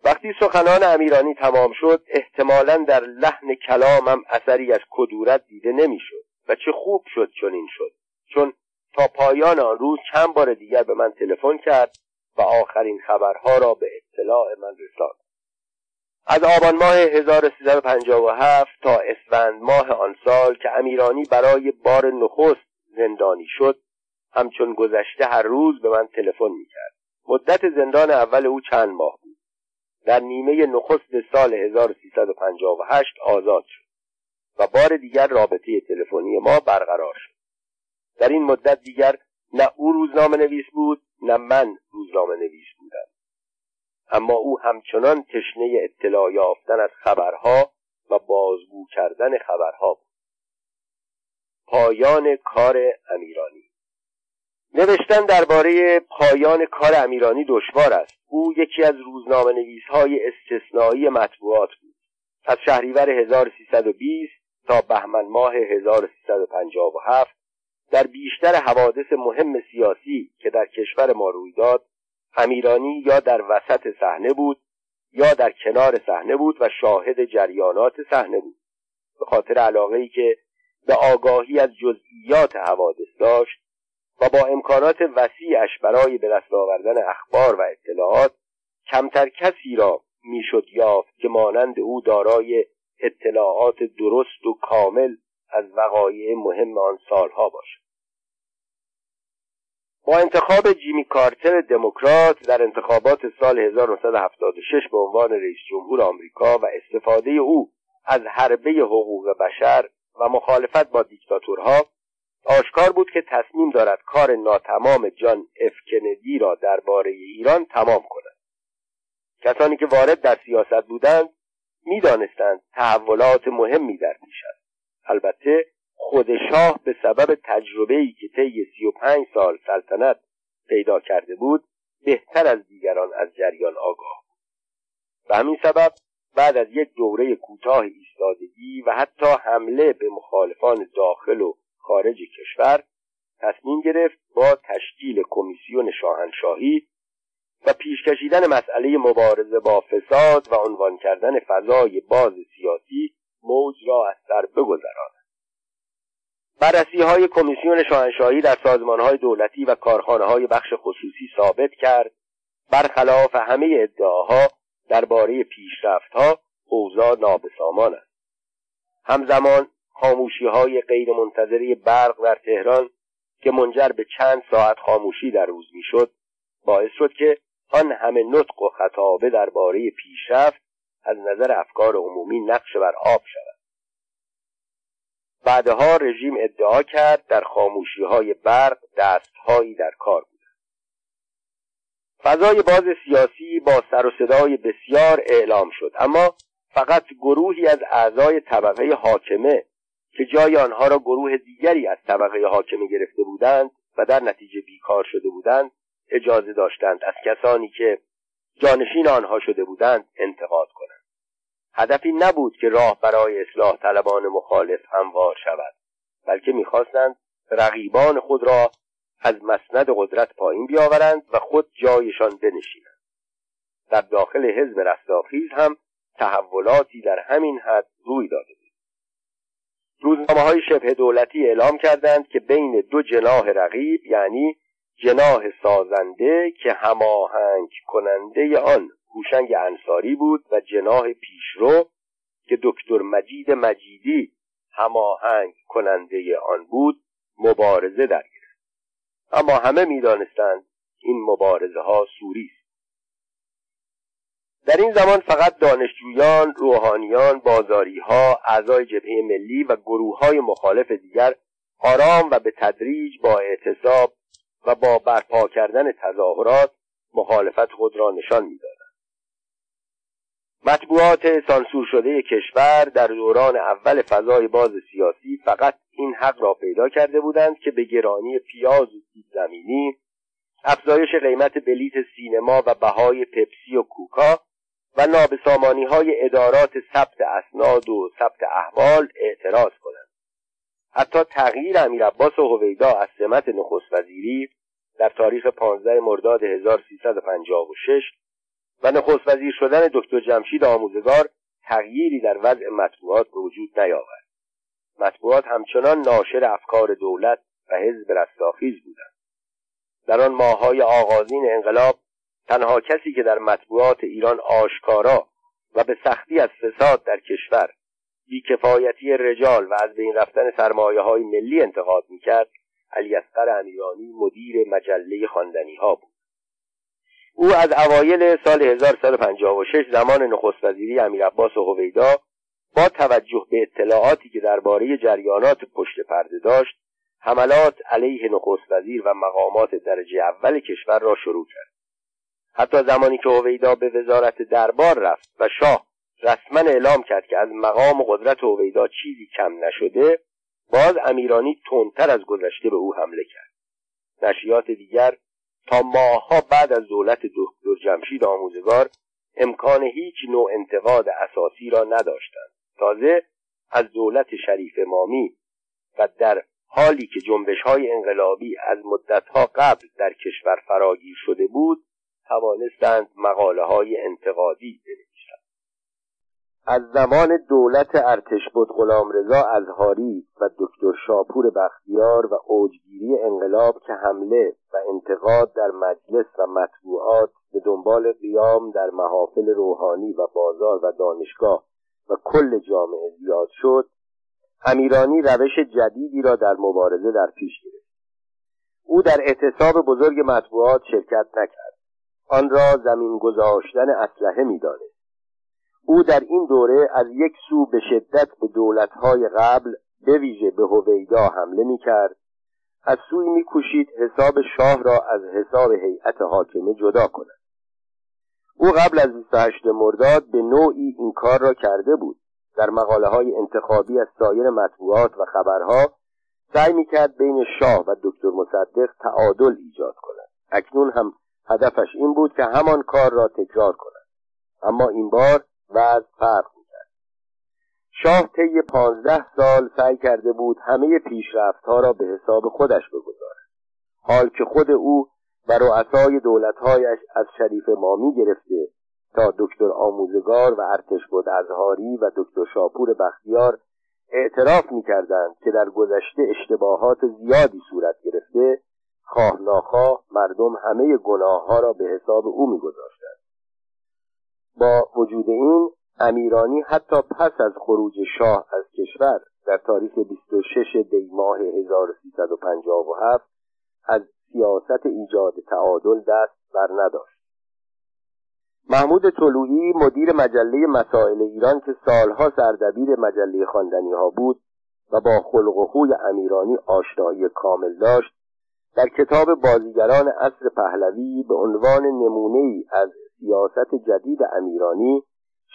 وقتی سخنان امیرانی تمام شد احتمالا در لحن کلامم اثری از کدورت دیده نمی‌شد و چه خوب شد چنین شد چون تا پایان آن روز چند بار دیگر به من تلفن کرد و آخرین خبرها را به اطلاع من رساند. از آبان ماه 1357 تا اسفند ماه آن سال که امیرانی برای بار نخست زندانی شد همچون گذشته هر روز به من تلفن می‌کرد. مدت زندان اول او چند ماه بود. در نیمه نخست سال 1358 آزاد شد و بار دیگر رابطه تلفنی ما برقرار شد. در این مدت دیگر نه او روزنامه نویس بود نه من روزنامه نویس بودم. اما او همچنان تشنه اطلاع یافتن از خبرها و بازگو کردن خبرها بود. پایان کار امیرانی. نوشتن درباره پایان کار امیرانی دشوار است. او یکی از روزنامه نویس های استثنایی مطبوعات بود. از شهریور 1320 تا بهمن ماه 1357 در بیشتر حوادث مهم سیاسی که در کشور ما روی داد امیرانی یا در وسط صحنه بود یا در کنار صحنه بود و شاهد جریانات صحنه بود. به خاطر علاقه ای که به آگاهی از جزئیات حوادث داشت و با امکانات وسیعش برای به دست آوردن اخبار و اطلاعات کمتر کسی را می‌شد یافت که مانند او دارای اطلاعات درست و کامل از وقایع مهم آن سالها باشد. با انتخاب جیمی کارتر دموکرات در انتخابات سال 1976 به عنوان رئیس جمهور آمریکا و استفاده او از حربه حقوق بشر و مخالفت با دیکتاتورها آشکار بود که تصمیم دارد کار ناتمام جان اف کندی را درباره ایران تمام کند. کسانی که وارد در سیاست بودند می‌دانستند تحولات مهمی در پیش است البته خود شاه به سبب تجربه ای که طی سی و پنج سال سلطنت پیدا کرده بود بهتر از دیگران از جریان آگاه بود. به همین سبب بعد از یک دوره کوتاه ایستادگی و حتی حمله به مخالفان داخل و خارج کشور تصمیم گرفت با تشکیل کمیسیون شاهنشاهی و پیش کشیدن مسئله مبارزه با فساد و عنوان کردن فضای باز سیاسی موج را از سر بگذراند. بررسی های کمیسیون شاهنشاهی در سازمان های دولتی و کارخانه های بخش خصوصی ثابت کرد. برخلاف همه ادعاها درباره پیشرفتها اوضاع نابسامان است. همزمان خاموشی های غیر منتظری برق در تهران که منجر به چند ساعت خاموشی در روز می‌شد باعث شد که آن همه نطق و خطابه درباره پیشرفت از نظر افکار عمومی نقش بر آب شود. بعدها رژیم ادعا کرد در خاموشی های برق دستهایی در کار بود فضای باز سیاسی با سر و صدای بسیار اعلام شد اما فقط گروهی از اعضای طبقه حاکمه که جای آنها را گروه دیگری از طبقه حاکمه گرفته بودند و در نتیجه بیکار شده بودند اجازه داشتند از کسانی که جانشین آنها شده بودند انتقاد کنند. هدفی نبود که راه برای اصلاح طلبان مخالف هموار شود بلکه می‌خواستند رقیبان خود را از مسند قدرت پایین بیاورند و خود جایشان بنشینند. در داخل حزب رستاخیز هم تحولاتی در همین حد روی داده بود. روزنامه های شبه دولتی اعلام کردند که بین دو جناح رقیب یعنی جناح سازنده که هماهنگ کننده آن هوشنگ انصاری بود و جناح پیشرو که دکتر مجید مجیدی هماهنگ کننده آن بود مبارزه در گرفت اما همه می‌دانستند این مبارزه ها سوری است. در این زمان فقط دانشجویان، روحانیان، بازاری ها، اعضای جبهه ملی و گروه های مخالف دیگر آرام و به تدریج با اعتصاب و با برپا کردن تظاهرات مخالفت خود را نشان می‌دادند مطبوعات سانسور شده کشور در دوران اول فضای باز سیاسی فقط این حق را پیدا کرده بودند که به گرانی پیاز و سیب زمینی افزایش قیمت بلیت سینما و بهای پپسی و کوکا و نابسامانی های ادارات ثبت اسناد و ثبت احوال اعتراض کنند. حتی تغییر امیر عباس و هویدا از سمت نخست وزیری در تاریخ 15 مرداد 1356 و نخست وزیر شدن دکتر جمشید آموزگار تغییری در وضع مطبوعات به وجود نیاورد. مطبوعات همچنان ناشر افکار دولت و حزب رستاخیز بودند. در آن ماههای آغازین انقلاب تنها کسی که در مطبوعات ایران آشکارا و به سختی از فساد در کشور بیکفایتی رجال و از بین رفتن سرمایه های ملی انتقاد می‌کرد علی اصغر امیرانی مدیر مجله خواندنی ها بود. او از اوایل سال 1356 زمان نخست وزیری امیر عباس و هویدا با توجه به اطلاعاتی که درباره جریانات پشت پرده داشت حملات علیه نخست وزیر و مقامات درجه اول کشور را شروع کرد. حتی زمانی که هویدا به وزارت دربار رفت و شاه رسما اعلام کرد که از مقام و قدرت هویدا چیزی کم نشده باز امیرانی تندتر از گذشته به او حمله کرد. نشریات دیگر تا ماهها بعد از دولت دکتر جمشید آموزگار امکان هیچ نوع انتقاد اساسی را نداشتند. تازه از دولت شریف مامی و در حالی که جنبش های انقلابی از مدتها قبل در کشور فراگیر شده بود توانستند مقاله های انتقادی بنویسند. از زمان دولت ارتش بود غلام رضا ازهاری و دکتر شاپور بختیار و اوجگیری انقلاب که حمله و انتقاد در مجلس و مطبوعات به دنبال قیام در محافل روحانی و بازار و دانشگاه و کل جامعه زیاد شد امیرانی روش جدیدی را در مبارزه در پیش گرفت. او در اعتصاب بزرگ مطبوعات شرکت نکرد. آن را زمین گذاشتن اسلحه می‌دانست. او در این دوره از یک سو به شدت به دولتهای قبل به ویژه به هویدا حمله می‌کرد. از سوی میکوشید حساب شاه را از حساب هیئت حاکمه جدا کند. او قبل از 28 مرداد به نوعی این کار را کرده بود. در مقاله های انتخابی از سایر مطبوعات و خبرها سعی می‌کرد بین شاه و دکتر مصدق تعادل ایجاد کند. اکنون هم هدفش این بود که همان کار را تکرار کند. اما این بار وضع فرق می‌کرد. شاه طی پانزده سال سعی کرده بود همه پیشرفتها را به حساب خودش بگذارد. حال که خود او و رؤسای دولتهایش از شریف مامی گرفته تا دکتر آموزگار و ارتش بود ازهاری و دکتر شاپور بختیار اعتراف می‌کردند که در گذشته اشتباهات زیادی صورت گرفته خواه ناخواه مردم همه گناه ها را به حساب او میگذاشتند. با وجود این امیرانی حتی پس از خروج شاه از کشور در تاریخ 26 دی ماه 1357 از سیاست ایجاد تعادل دست بر نداشت. محمود طلوعی مدیر مجله مسائل ایران که سالها سردبیر مجله خواندنی ها بود و با خلق و خوی امیرانی آشنایی کامل داشت در کتاب بازیگران عصر پهلوی به عنوان نمونه ای از سیاست جدید امیرانی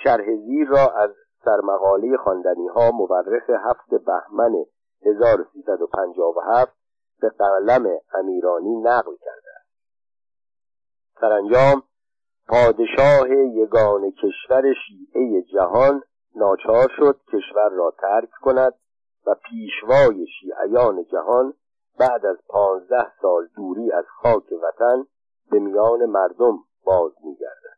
شرح زیر را از سرمقاله خواندنی ها مورخ هفت بهمن 1357 به قلم امیرانی نقل کرده است. سرانجام پادشاه یگان کشور شیعه جهان ناچار شد کشور را ترک کند و پیشوای شیعیان جهان بعد از پانزده سال دوری از خاک وطن به میان مردم باز میگردد.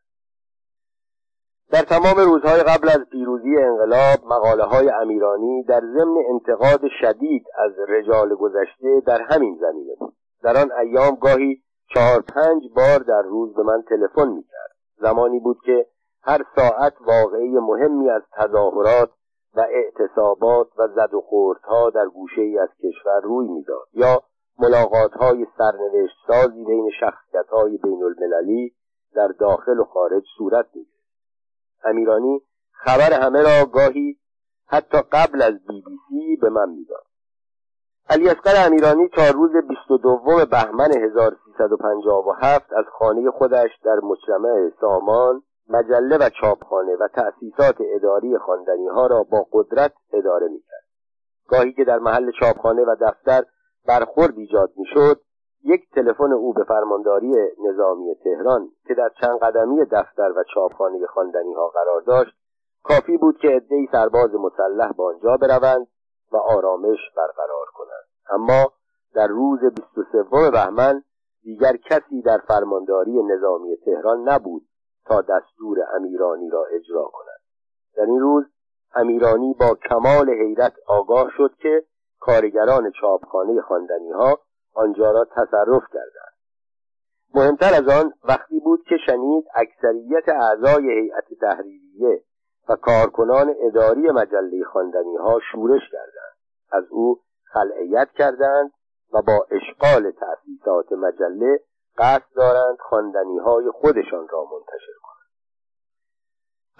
در تمام روزهای قبل از پیروزی انقلاب مقاله های امیرانی در ضمن انتقاد شدید از رجال گذشته در همین زمینه بود. در آن ایام گاهی چهار پنج بار در روز به من تلفن می‌کرد. زمانی بود که هر ساعت واقعی مهمی از تظاهرات و اعتصابات و زد و خوردها در گوشه ای از کشور روی می‌داد. یا ملاقات های سرنوشت سازی بین شخصیت های بین المللی در داخل و خارج صورت می‌گرفت امیرانی خبر همه را گاهی حتی قبل از بی بی سی به من می‌داد. علی اصغر امیرانی تا روز 22 بهمن 1357 از خانه خودش در مجتمع سامان مجله و چاپخانه و تأسیسات اداری خواندنی ها را با قدرت اداره می‌کرد. گاهی که در محل چاپخانه و دفتر برخورد ایجاد می‌شد یک تلفن او به فرمانداری نظامی تهران که در چند قدمی دفتر و چاپخانه خواندنی ها قرار داشت کافی بود که عدهای سرباز مسلح به آنجا بروند و آرامش برقرار کنند. اما در روز 23 بهمن دیگر کسی در فرمانداری نظامی تهران نبود تا دستور امیرانی را اجرا کند. در این روز امیرانی با کمال حیرت آگاه شد که کارگران چاپخانه خواندنی ها آنجا را تصرف کردند. مهمتر از آن وقتی بود که شنید اکثریت اعضای هیئت تحریریه و کارکنان اداری مجله خواندنی ها شورش کردند. از او خلعیت کردند و با اشغال تأسیسات مجله قصد دارند خواندنی های خودشان را منتشر کنند.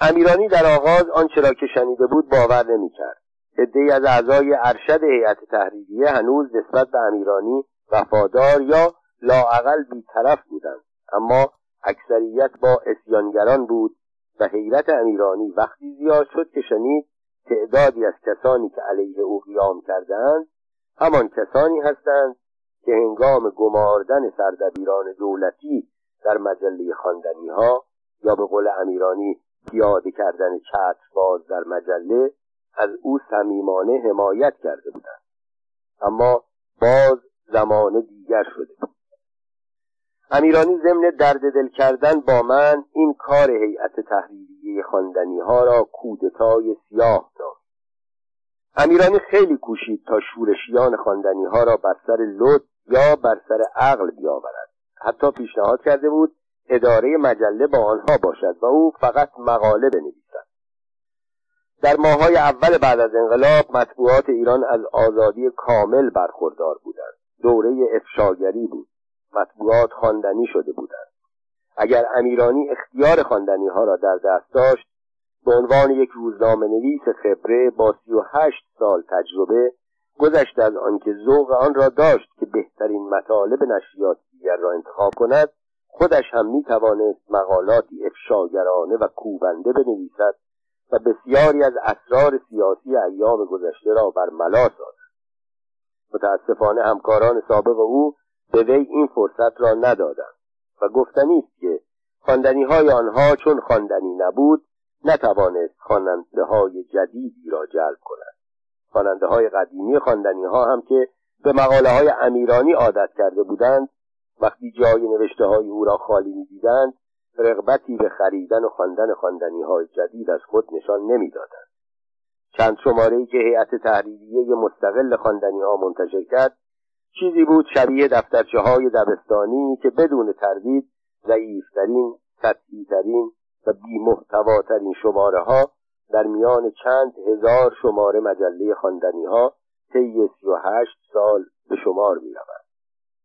امیرانی در آغاز آنچه را که شنیده بود باور نمی‌کرد. عدهای از اعضای ارشد هیئت تحریریه هنوز نسبت به امیرانی وفادار یا لاعقل بیطرف بودند. اما اکثریت با اسیانگران بود و حیرت امیرانی وقتی زیاد شد که شنید تعدادی از کسانی که علیه او قیام کردند همان کسانی هستند که هنگام گماردن سردبیران دولتی در مجله خواندنی ها یا به قول امیرانی پیاده کردن چتر باز در مجله از او صمیمانه حمایت کرده بودند. اما باز زمان دیگر شده. امیرانی ضمن درد دل کردن با من این کار هیئت تحریریه خواندنی ها را کودتای سیاه داد. امیرانی خیلی کوشید تا شورشیان خواندنی ها را بر سر لط یا بر سر عقل بیاورد. حتی پیشنهاد کرده بود اداره مجله با آنها باشد و او فقط مقاله بنویسد. در ماهای اول بعد از انقلاب مطبوعات ایران از آزادی کامل برخوردار بودند. دوره افشاگری بود. مطبوعات خواندنی شده بودند. اگر امیرانی اختیار خواندنی ها را در دست داشت به عنوان یک روزنامه نویس خبره با سی و هشت سال تجربه گذشته از آنکه ذوق آن را داشت که بهترین مطالب نشریات دیگر را انتخاب کند خودش هم می توانست مقالاتی افشاگرانه و کوبنده بنویسد و بسیاری از اسرار سیاسی ایام گذشته را بر ملا سازد. متاسفانه همکاران سابق او به وی این فرصت را ندادند و گفتنی است که خواندنی های آنها چون خواندنی نبود نتوانست خواننده های جدیدی را جلب کند. خواننده های قدیمی خواندنی ها هم که به مقاله های امیرانی عادت کرده بودند وقتی جای نوشته های او را خالی می دیدند رغبتی به خریدن و خواندن خواندنی های جدید از خود نشان نمی‌دادند. چند شماره که هیئت تحریریه مستقل خواندنی ها منتشر کرد چیزی بود شبیه دفترچه های دبستانی که بدون تردید ضعیفترین سطحیترین و بیمحتواترین شماره ها در میان چند هزار شماره مجله خواندنی ها طی و هشت سال به شمار می رود.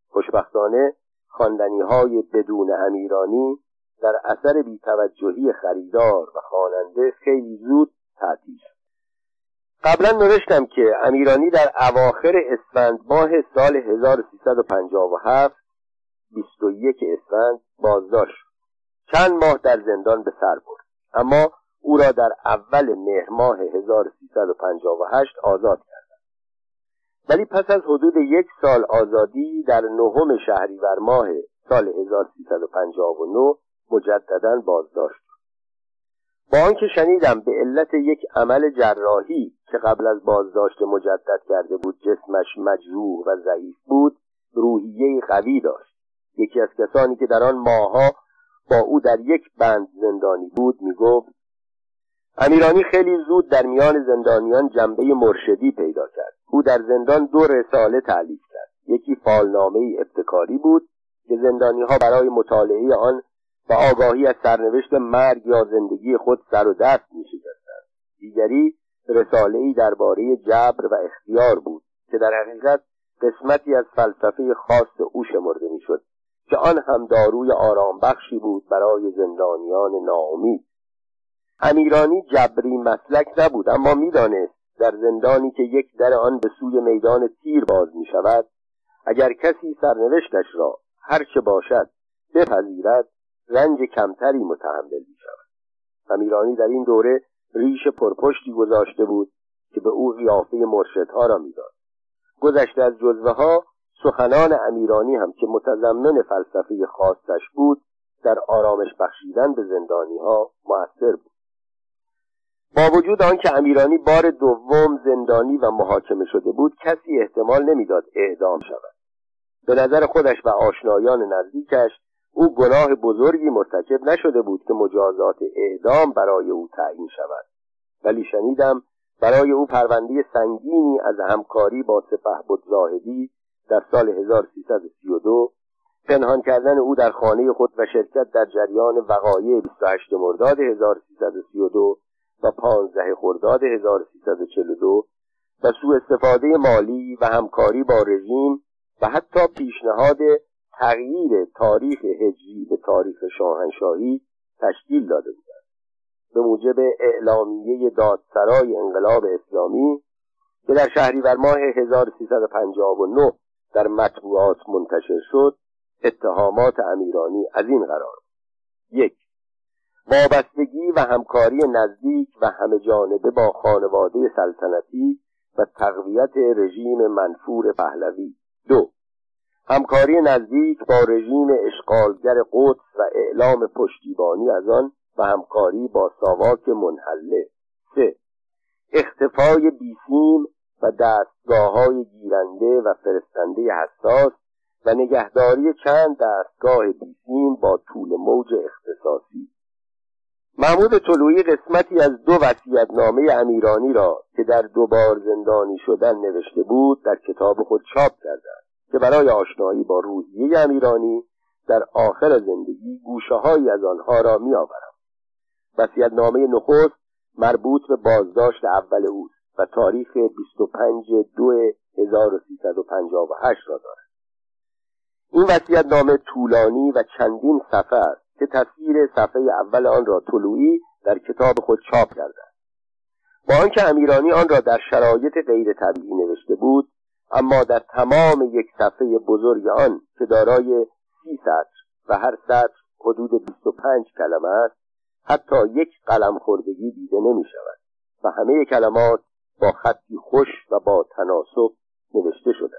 خوشبختانه خواندنی های بدون امیرانی در اثر بیتوجهی خریدار و خواننده خیلی زود تعطیل شد قبلا نوشتم که امیرانی در اواخر اسفند ماه سال 1357 21 اسفند بازداشت چند ماه در زندان به سر برد. اما او را در اول مهر ماه 1358 آزاد کردند. ولی پس از حدود یک سال آزادی در نهم شهریور ماه سال 1359 مجددا بازداشت با آنکه شنیدم به علت یک عمل جراحی که قبل از بازداشت مجدد کرده بود جسمش مجروح و ضعیف بود روحیه قوی داشت. یکی از کسانی که در آن ماهها با او در یک بند زندانی بود می‌گفت امیرانی خیلی زود در میان زندانیان جنبه مرشدی پیدا کرد. او در زندان دو رساله تعلیف کرد. یکی فالنامه ابتکاری بود که زندانی ها برای مطالعه آن و آگاهی از سرنوشت مرگ یا زندگی خود سر و دست می دیگری رساله ای درباره جبر و اختیار بود که در حقیقت قسمتی از فلسفه خاص او شمرده می‌شد که آن هم داروی آرام بخشی بود برای زندانیان ناامید. امیرانی جبری مسلک نبود اما می‌دانست در زندانی که یک در آن به سوی میدان تیر باز می شود اگر کسی سرنوشتش را هرچه باشد بپذیرد رنج کمتری متحمل می شود امیرانی در این دوره ریش پرپشتی گذاشته بود که به او قیافه مرشدها را می‌داد. گذشته از جزوه ها سخنان امیرانی هم که متضمن فلسفه خاصش بود در آرامش بخشیدن به زندانی ها موثر بود. با وجود آنکه امیرانی بار دوم زندانی و محاکمه شده بود کسی احتمال نمی‌داد اعدام شود. به نظر خودش و آشنایان نزدیکش او گناه بزرگی مرتکب نشده بود که مجازات اعدام برای او تعیین شود. ولی شنیدم برای او پرونده سنگینی از همکاری با سپه بود زاهدی در سال 1332 پنهان کردن او در خانه خود و شرکت در جریان وقایع 28 مرداد 1332 و 15 خرداد 1342 و سوء استفاده مالی و همکاری با رژیم و حتی پیشنهاد تغییر تاریخ هجری به تاریخ شاهنشاهی تشکیل داده بودند به موجب اعلامیه دادسرای انقلاب اسلامی که در شهریور ماه 1359 در مطبوعات منتشر شد اتهامات امیرانی از این قرار یک وابستگی و همکاری نزدیک و همه جانبه با خانواده سلطنتی و تقویت رژیم منفور پهلوی. دو همکاری نزدیک با رژیم اشغالگر قدس و اعلام پشتیبانی از آن و همکاری با ساواک منحله. سه. اختفای بیسیم و دستگاه های گیرنده و فرستنده حساس و نگهداری چند دستگاه بیسیم با طول موج اختصاصی. محمود طلوعی قسمتی از دو وسیعتنامه امیرانی را که در دوبار زندانی شدن نوشته بود در کتاب خود چاپ کرده که برای آشنایی با روحیه امیرانی در آخر زندگی گوشه از آنها را می آورم نامه نخست مربوط به بازداشت اول اوست و تاریخ 25 دو 1358 را دارد. این وسیعت نامه طولانی و چندین صفحه است که تصویر صفحه اول آن را طلوعی در کتاب خود چاپ کرده با آنکه امیرانی آن را در شرایط غیر طبیعی نوشته بود اما در تمام یک صفحه بزرگ آن که دارای سی سطر و هر سطر حدود 25 کلمه است حتی یک قلم خوردگی دیده نمی شود و همه کلمات با خطی خوش و با تناسب نوشته شده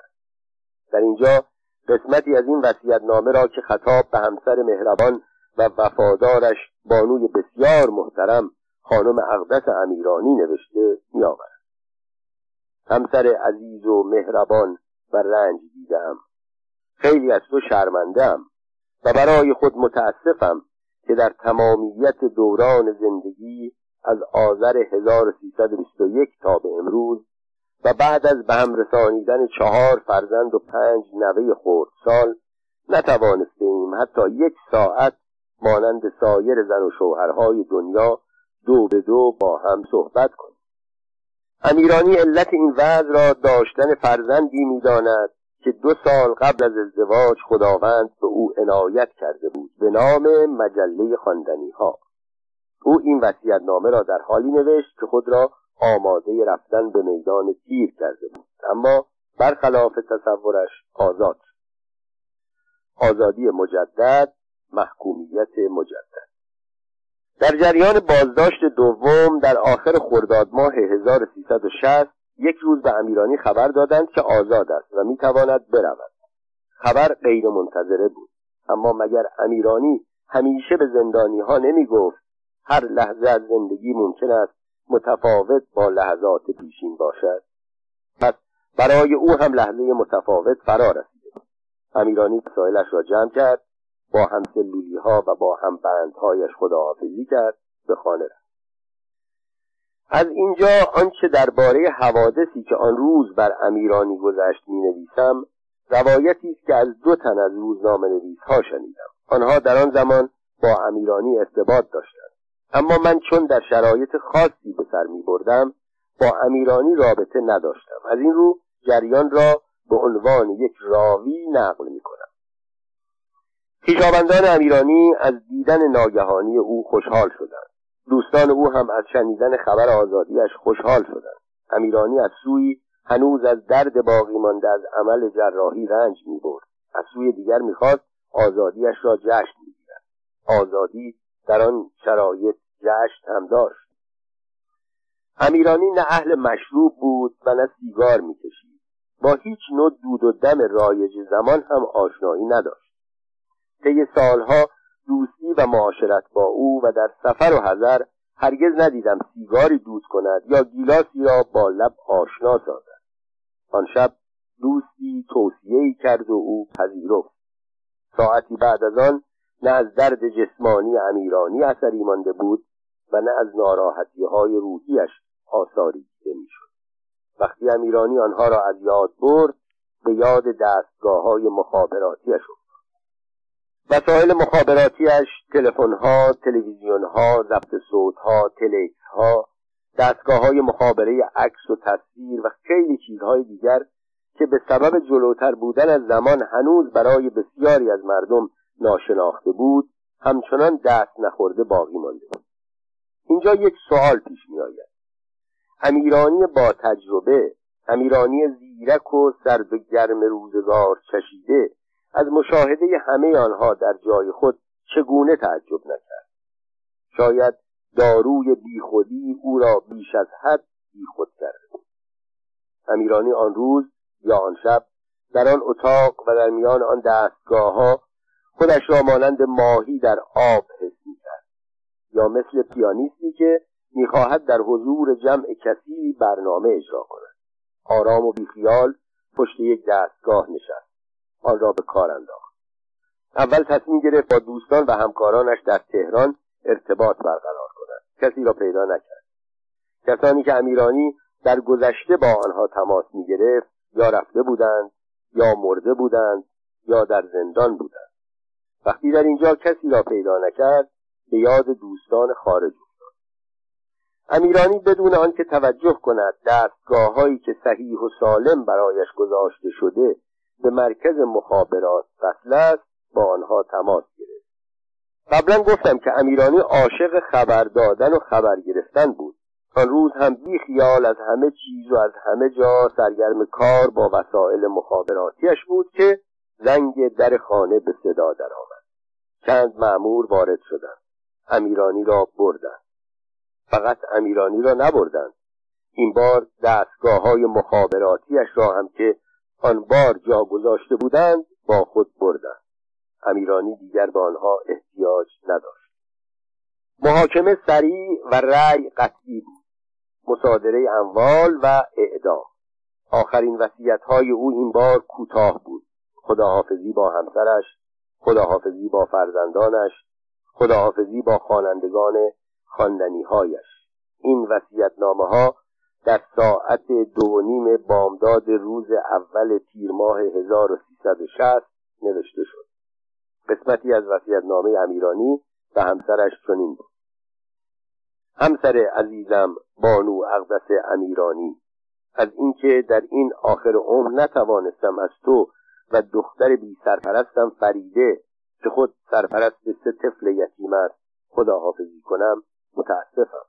در اینجا قسمتی از این نامه را که خطاب به همسر مهربان و وفادارش بانوی بسیار محترم خانم اقدس امیرانی نوشته میآورد. همسر عزیز و مهربان و رنج دیدم. خیلی از تو شرمندم و برای خود متاسفم که در تمامیت دوران زندگی از آذر 1321 تا به امروز و بعد از به هم رسانیدن چهار فرزند و پنج نوه خردسال نتوانستیم حتی یک ساعت مانند سایر زن و شوهرهای دنیا دو به دو با هم صحبت کنیم. امیرانی علت این وضع را داشتن فرزندی می‌داند که دو سال قبل از ازدواج خداوند به او عنایت کرده بود به نام مجله خواندنی ها او این وصیت نامه را در حالی نوشت که خود را آماده رفتن به میدان تیر کرده بود. اما برخلاف تصورش آزاد. آزادی مجدد محکومیت مجدد. در جریان بازداشت دوم در آخر خرداد ماه 1360 یک روز به امیرانی خبر دادند که آزاد است و می‌تواند برود. خبر غیر منتظره بود. اما مگر امیرانی همیشه به زندانی ها نمی گفت هر لحظه از زندگی ممکن است متفاوت با لحظات پیشین باشد؟ پس برای او هم لحظه متفاوت فرا رسیده امیرانی وسایلش را جمع کرد با هم ها و با هم بندهایش خداحافظی کرد به خانه رفت. از اینجا آنچه درباره حوادثی که آن روز بر امیرانی گذشت می نویسم روایتی است که از دو تن از روزنامه نویس ها شنیدم. آنها در آن زمان با امیرانی ارتباط داشتند. اما من چون در شرایط خاصی به سر می بردم با امیرانی رابطه نداشتم. از این رو جریان را به عنوان یک راوی نقل می کنم خویشاوندان امیرانی از دیدن ناگهانی او خوشحال شدند. دوستان او هم از شنیدن خبر آزادیش خوشحال شدند. امیرانی از سوی هنوز از درد باقی مانده از عمل جراحی رنج می برد از سوی دیگر می‌خواست آزادیش را جشن می‌گیرد. آزادی در آن شرایط جشن هم داشت. امیرانی نه اهل مشروب بود و نه سیگار می‌کشید. با هیچ نوع دود و دم رایج زمان هم آشنایی نداشت. طی سالها دوستی و معاشرت با او و در سفر و حذر هرگز ندیدم سیگاری دود کند یا گیلاسی را با لب آشنا سازد. آن شب دوستی توصیه کرد و او پذیرفت. ساعتی بعد از آن نه از درد جسمانی امیرانی اثری مانده بود و نه از ناراحتی های روحیش آثاری دیده می‌شد. وقتی امیرانی آنها را از یاد برد به یاد دستگاه های مخابراتیش وسایل مخابراتیش تلفن‌ها، تلویزیون‌ها، ضبط صوت‌ها، تلکس‌ها، دستگاه های مخابره عکس و تصویر و خیلی چیزهای دیگر که به سبب جلوتر بودن از زمان هنوز برای بسیاری از مردم ناشناخته بود همچنان دست نخورده باقی مانده بود. اینجا یک سوال پیش می آید امیرانی با تجربه امیرانی زیرک و سرد و گرم روزگار چشیده از مشاهده همه آنها در جای خود چگونه تعجب نکرد؟ شاید داروی بیخودی او را بیش از حد بیخود کرده بود. امیرانی آن روز یا آن شب در آن اتاق و در میان آن دستگاه ها خودش را مانند ماهی در آب حس می‌کرد. یا مثل پیانیستی که می‌خواهد در حضور جمع کسی برنامه اجرا کند. آرام و بیخیال پشت یک دستگاه نشست. آن را به کار انداخت. اول تصمیم گرفت با دوستان و همکارانش در تهران ارتباط برقرار کند. کسی را پیدا نکرد. کسانی که امیرانی در گذشته با آنها تماس می‌گرفت یا رفته بودند یا مرده بودند یا در زندان بودند. وقتی در اینجا کسی را پیدا نکرد به یاد دوستان خارج افتاد. امیرانی بدون آنکه توجه کند دستگاه هایی که صحیح و سالم برایش گذاشته شده به مرکز مخابرات وصل با آنها تماس گرفت. قبلا گفتم که امیرانی عاشق خبر دادن و خبر گرفتن بود. آن روز هم بی خیال از همه چیز و از همه جا سرگرم کار با وسایل مخابراتیش بود که زنگ در خانه به صدا درآمد. چند معمور وارد شدند. امیرانی را بردند. فقط امیرانی را نبردند. این بار دستگاه های مخابراتیش را هم که آن بار جا گذاشته بودند با خود بردند. امیرانی دیگر به آنها احتیاج نداشت. محاکمه سریع و رأی قطعی بود. مصادره اموال و اعدام. آخرین وسیعت های او این بار کوتاه بود. خداحافظی با همسرش خداحافظی با فرزندانش خداحافظی با خوانندگان خواندنیهایش. این وسیعتنامه ها در ساعت دو نیم بامداد روز اول تیر ماه 1360 نوشته شد. قسمتی از وسیعتنامه امیرانی و همسرش چنین بود. همسر عزیزم بانو اقدس امیرانی از اینکه در این آخر عمر نتوانستم از تو و دختر بی سرپرستم فریده که خود سرپرست سه طفل یتیم است خداحافظی کنم متاسفم.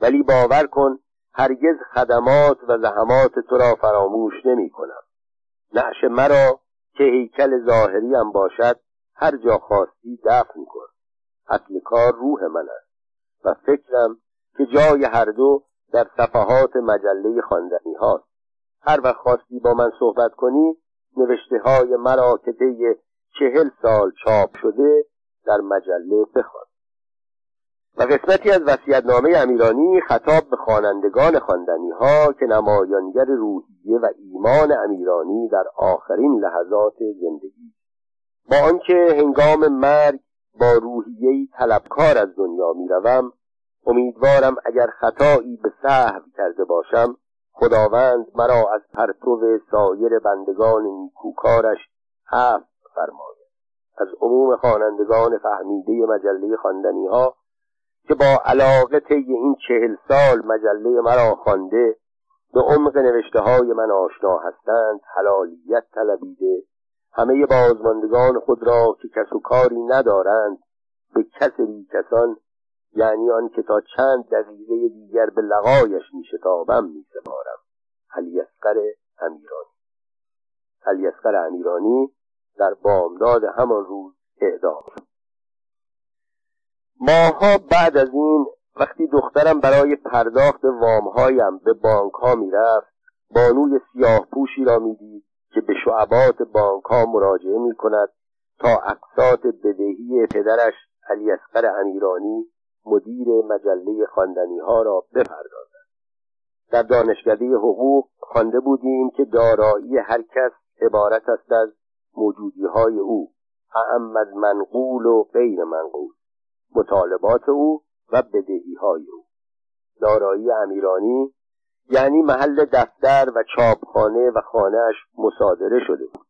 ولی باور کن هرگز خدمات و زحمات تو را فراموش نمی کنم. نعش مرا که هیکل ظاهریم باشد هر جا خواستی دفن کن. اصل کار روح من است و فکرم که جای هر دو در صفحات مجله خواندنی هاست. هر وقت خواستی با من صحبت کنی نوشته های مرا که طی چهل سال چاپ شده در مجله بخوان. و قسمتی از وسیعتنامه امیرانی خطاب به خوانندگان خواندنی ها که نمایانگر روحیه و ایمان امیرانی در آخرین لحظات زندگی با آنکه هنگام مرگ با روحیه طلبکار از دنیا می‌روم امیدوارم اگر خطایی به سهو کرده باشم خداوند مرا از پرتو سایر بندگان نیکوکارش حفظ فرماید. از عموم خوانندگان فهمیده مجله خواندنی ها که با علاقه طی این چهل سال مجله مرا خوانده به عمق نوشته های من آشنا هستند حلالیت طلبیده همه بازماندگان خود را که کس و کاری ندارند به کس کسان یعنی آن که تا چند دقیقه دیگر به لقایش می شتابم می سپارم علیسقر امیرانی علیسقر امیرانی در بامداد همان روز اعدام ماها بعد از این وقتی دخترم برای پرداخت وامهایم به بانک ها می‌رفت بانوی سیاه پوشی را می‌دید که به شعبات بانک ها مراجعه می کند تا اقساط بدهی پدرش علی اسقر امیرانی مدیر مجله خواندنی ها را بپردازد. در دانشکده حقوق خوانده بودیم که دارایی هر کس عبارت است از موجودی های او. اعم از منقول و غیر منقول. مطالبات او و بدهی های او. دارایی امیرانی یعنی محل دفتر و چاپخانه و خانهاش مصادره شده بود.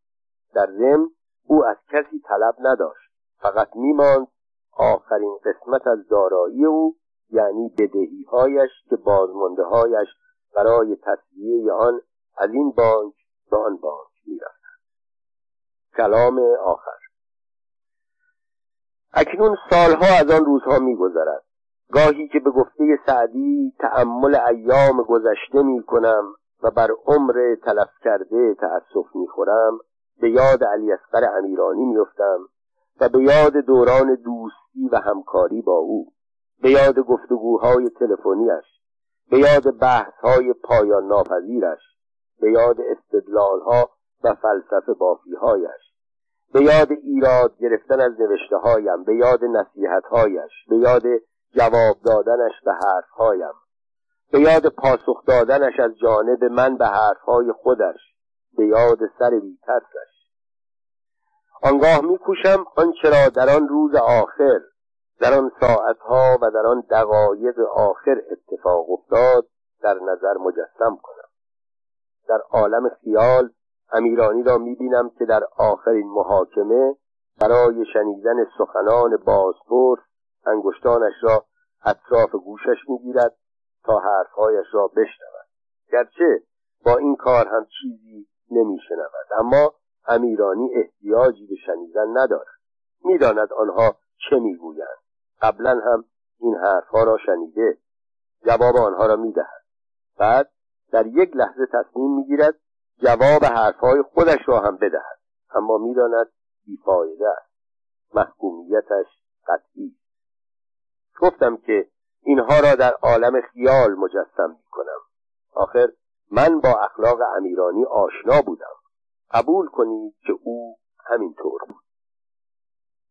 در ضمن او از کسی طلب نداشت. فقط میماند آخرین قسمت از دارایی او یعنی بدهی هایش که بازمانده هایش برای تصویه آن از این بانک به آن بانک می‌رفتند. کلام آخر. اکنون سالها از آن روزها میگذرد. گاهی که به گفته سعدی تأمل ایام گذشته می کنم و بر عمر تلف کرده تأسف می‌خورم به یاد علی اصغر امیرانی میفتم و به یاد دوران دوستی و همکاری با او به یاد گفتگوهای تلفنیش به یاد بحثهای پایان ناپذیرش به یاد استدلالها و فلسفه بافیهایش. به یاد ایراد گرفتن از نوشته هایم به یاد نصیحت هایش به یاد جواب دادنش به حرف هایم به یاد پاسخ دادنش از جانب من به حرف های خودش به یاد سر بیترسش آنگاه میکوشم آنچه را در آن روز آخر در آن ساعتها و در آن دقایق آخر اتفاق افتاد در نظر مجسم کنم. در عالم خیال امیرانی را می‌بینم که در آخرین محاکمه برای شنیدن سخنان بازپرس انگشتانش را اطراف گوشش می‌گیرد تا حرفهایش را بشنود. گرچه با این کار هم چیزی نمیشنود اما امیرانی احتیاجی به شنیدن ندارد. می‌داند آنها چه می‌گویند. قبلا هم این حرفها را شنیده جواب آنها را می‌دهد. بعد در یک لحظه تصمیم می‌گیرد جواب حرفهای خودش را هم بدهد. اما می‌داند بیفایده است. محکومیتش قطعی گفتم که اینها را در عالم خیال مجسم می کنم آخر من با اخلاق امیرانی آشنا بودم. قبول کنید که او همینطور بود.